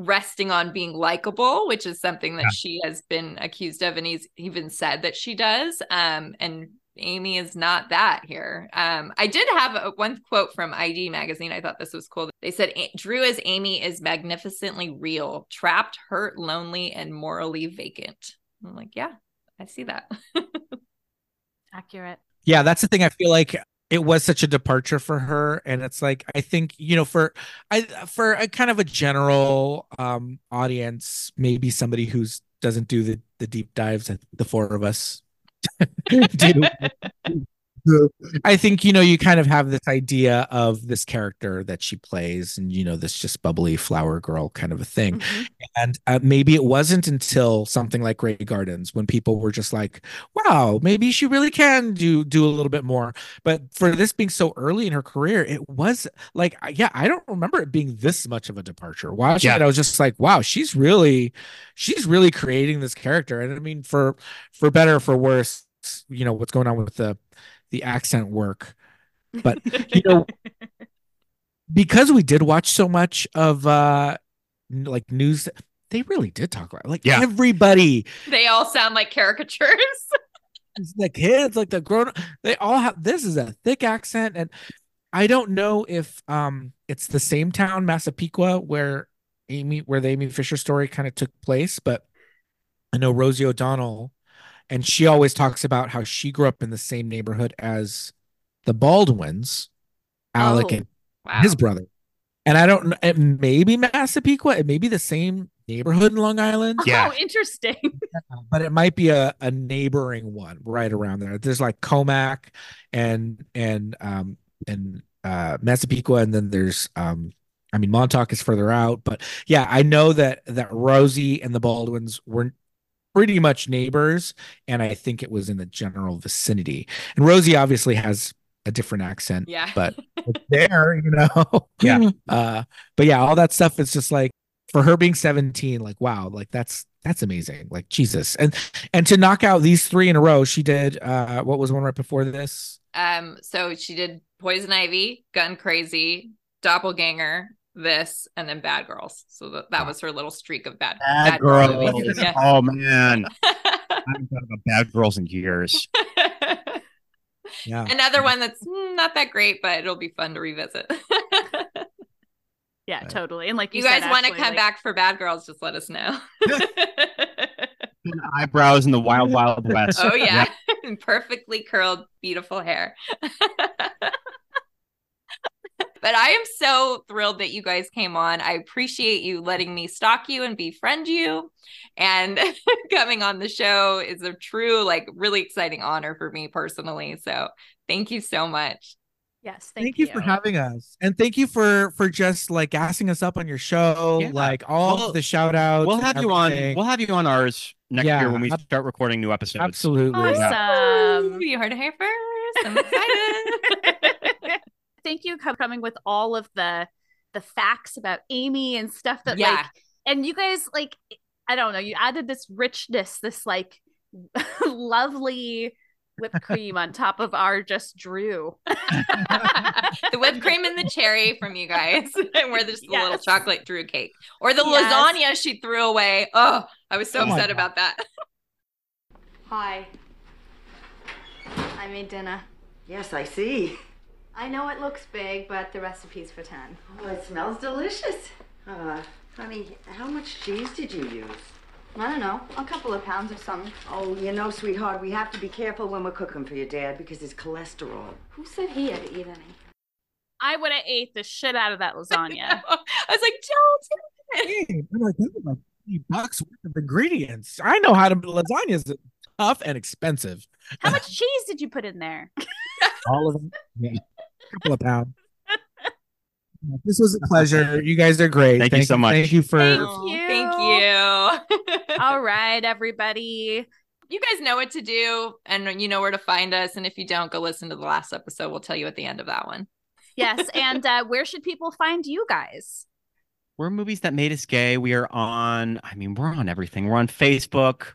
resting on being likable which is something that Yeah. she has been accused of and he's even said that she does um and Amy is not that here. Um, I did have a, one quote from ID magazine. I thought this was cool. They said Drew as Amy is magnificently real, trapped, hurt, lonely, and morally vacant. I'm like, yeah, I see that. *laughs* Accurate. Yeah, that's the thing. I feel like it was such a departure for her, and it's like I think you know for I for a kind of a general um audience, maybe somebody who's doesn't do the the deep dives that the four of us *laughs* do. *laughs* I think you know you kind of have this idea of this character that she plays, and you know this just bubbly flower girl kind of a thing. Mm-hmm. And uh, maybe it wasn't until something like Grey Gardens when people were just like, "Wow, maybe she really can do do a little bit more." But for this being so early in her career, it was like, yeah, I don't remember it being this much of a departure. Watching Yeah. it, I was just like, "Wow, she's really, she's really creating this character." And I mean, for for better or for worse, you know what's going on with the the accent work, but you know *laughs* because we did watch so much of uh like news they really did talk about it. like Yeah. everybody they all sound like caricatures. *laughs* the kids like the grown they all have this is a thick accent and i don't know if um it's the same town massapequa where amy where the amy fisher story kind of took place but i know rosie o'donnell and she always talks about how she grew up in the same neighborhood as the baldwins alec Oh, and wow. his brother and i don't know it may be massapequa it may be the same neighborhood in long island Oh, interesting. *laughs* but it might be a, a neighboring one right around there. There's like Commack and and um and uh Massapequa, and then there's um I mean Montauk is further out, but yeah, I know that that Rosie and the Baldwins were pretty much neighbors, and I think it was in the general vicinity. And Rosie obviously has a different accent, Yeah. but *laughs* there, you know. *laughs* Yeah. *laughs* Uh, but yeah, all that stuff is just like for her being 17, like wow, like that's that's amazing. Like Jesus. And and to knock out these three in a row, she did uh what was one right before this? Um, so she did Poison Ivy, Gun Crazy, Doppelganger, this, and then Bad Girls. So that, that was her little streak of bad, Bad girl girls. movies. *laughs* Yeah. Oh man, *laughs* I haven't thought about bad girls in years. Yeah. Another one that's mm, not that great, but it'll be fun to revisit. Yeah, totally. And like you, you guys want to come like- back for Bad Girls, just let us know. *laughs* And eyebrows in the wild, wild west. oh yeah, perfectly curled, beautiful hair. But I am so thrilled that you guys came on. I appreciate you letting me stalk you and befriend you. And *laughs* coming on the show is a true, like, really exciting honor for me personally. So thank you so much. Yes, Thank, you, you. for having us. And thank you for for just like gassing us up on your show. Yeah. Like all We'll- the shout outs. We'll have you on. We'll have you on ours next Yeah, year when we ab- start recording new episodes. Absolutely. Awesome. You heard it here first. I'm excited. *laughs* Thank you for coming with all of the the facts about Amy and stuff that Yeah. like and you guys like I don't know, you added this richness, this like *laughs* lovely whipped cream on top of our just Drew. *laughs* the whipped cream and the cherry from you guys, *laughs* and we're just the little chocolate Drew cake, or the Yes. lasagna she threw away. Oh, I was so Oh upset about that. Hi. I made dinner. Yes, I see. I know it looks big, but the recipe's for 10. Oh, it smells delicious. Uh, honey, how much cheese did you use? I don't know, a couple of pounds or something. Oh, you know, sweetheart, we have to be careful when we're cooking for your dad because his cholesterol. Who said he had to eat any? I would have ate the shit out of that *laughs* lasagna. I was like, don't Hey, I'm like, that's like 50 bucks worth of ingredients. I know how to lasagna is tough and expensive. How much cheese did you put in there? *laughs* All of them. Yeah. A couple of pounds. This was a pleasure. You guys are great. Thank you so much. Thank you for Thank you. Thank you. *laughs* All right, everybody. you guys know what to do, and you know where to find us. And if you don't, go listen to the last episode. We'll tell you at the end of that one. Yes, and uh, where should people find you guys? We're movies that made us gay. We are on, I mean, we're on everything. We're on Facebook,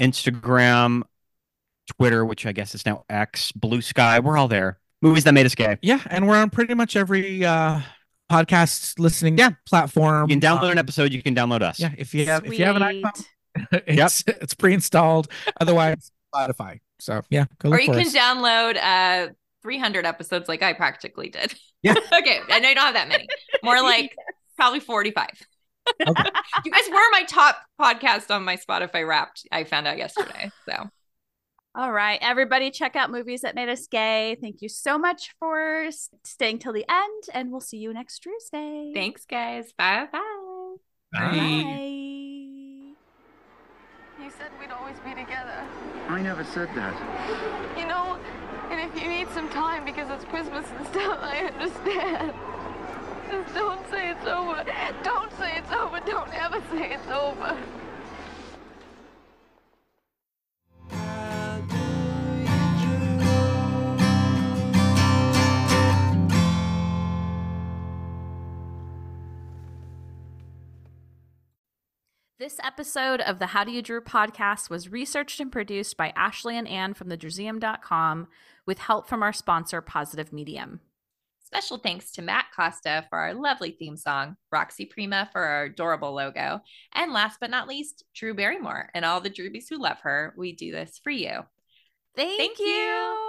Instagram, Twitter, which I guess is now X, Blue Sky. We're all there. Movies that made us gay. Yeah, and we're on pretty much every uh podcast listening yeah. platform. You can download an Um, episode, you can download us. Yeah, if you have if you have an iPhone, *laughs* it's it's pre-installed. Otherwise, Spotify. So yeah, go or you for can us. download uh 300 episodes like I practically did. Yeah. *laughs* okay. I know you don't have that many. More like *laughs* probably 45. you guys were my top podcast on my Spotify wrapped. I found out yesterday. So All right, everybody, check out movies that made us gay. Thank you so much for staying till the end, and we'll see you next Tuesday. thanks, guys. Bye bye. Bye. You said we'd always be together. I never said that. You know, and if you need some time because it's Christmas and stuff, I understand. Just don't say it's over. Don't say it's over. Don't ever say it's over. This episode of the How Do You Drew podcast was researched and produced by Ashley and Ann from thedrewseum.com with help from our sponsor, Positive Medium. Special thanks to Matt Costa for our lovely theme song, Roxy Prima for our adorable logo, and last but not least, Drew Barrymore and all the Drewbies who love her. We do this for you. Thank, Thank you.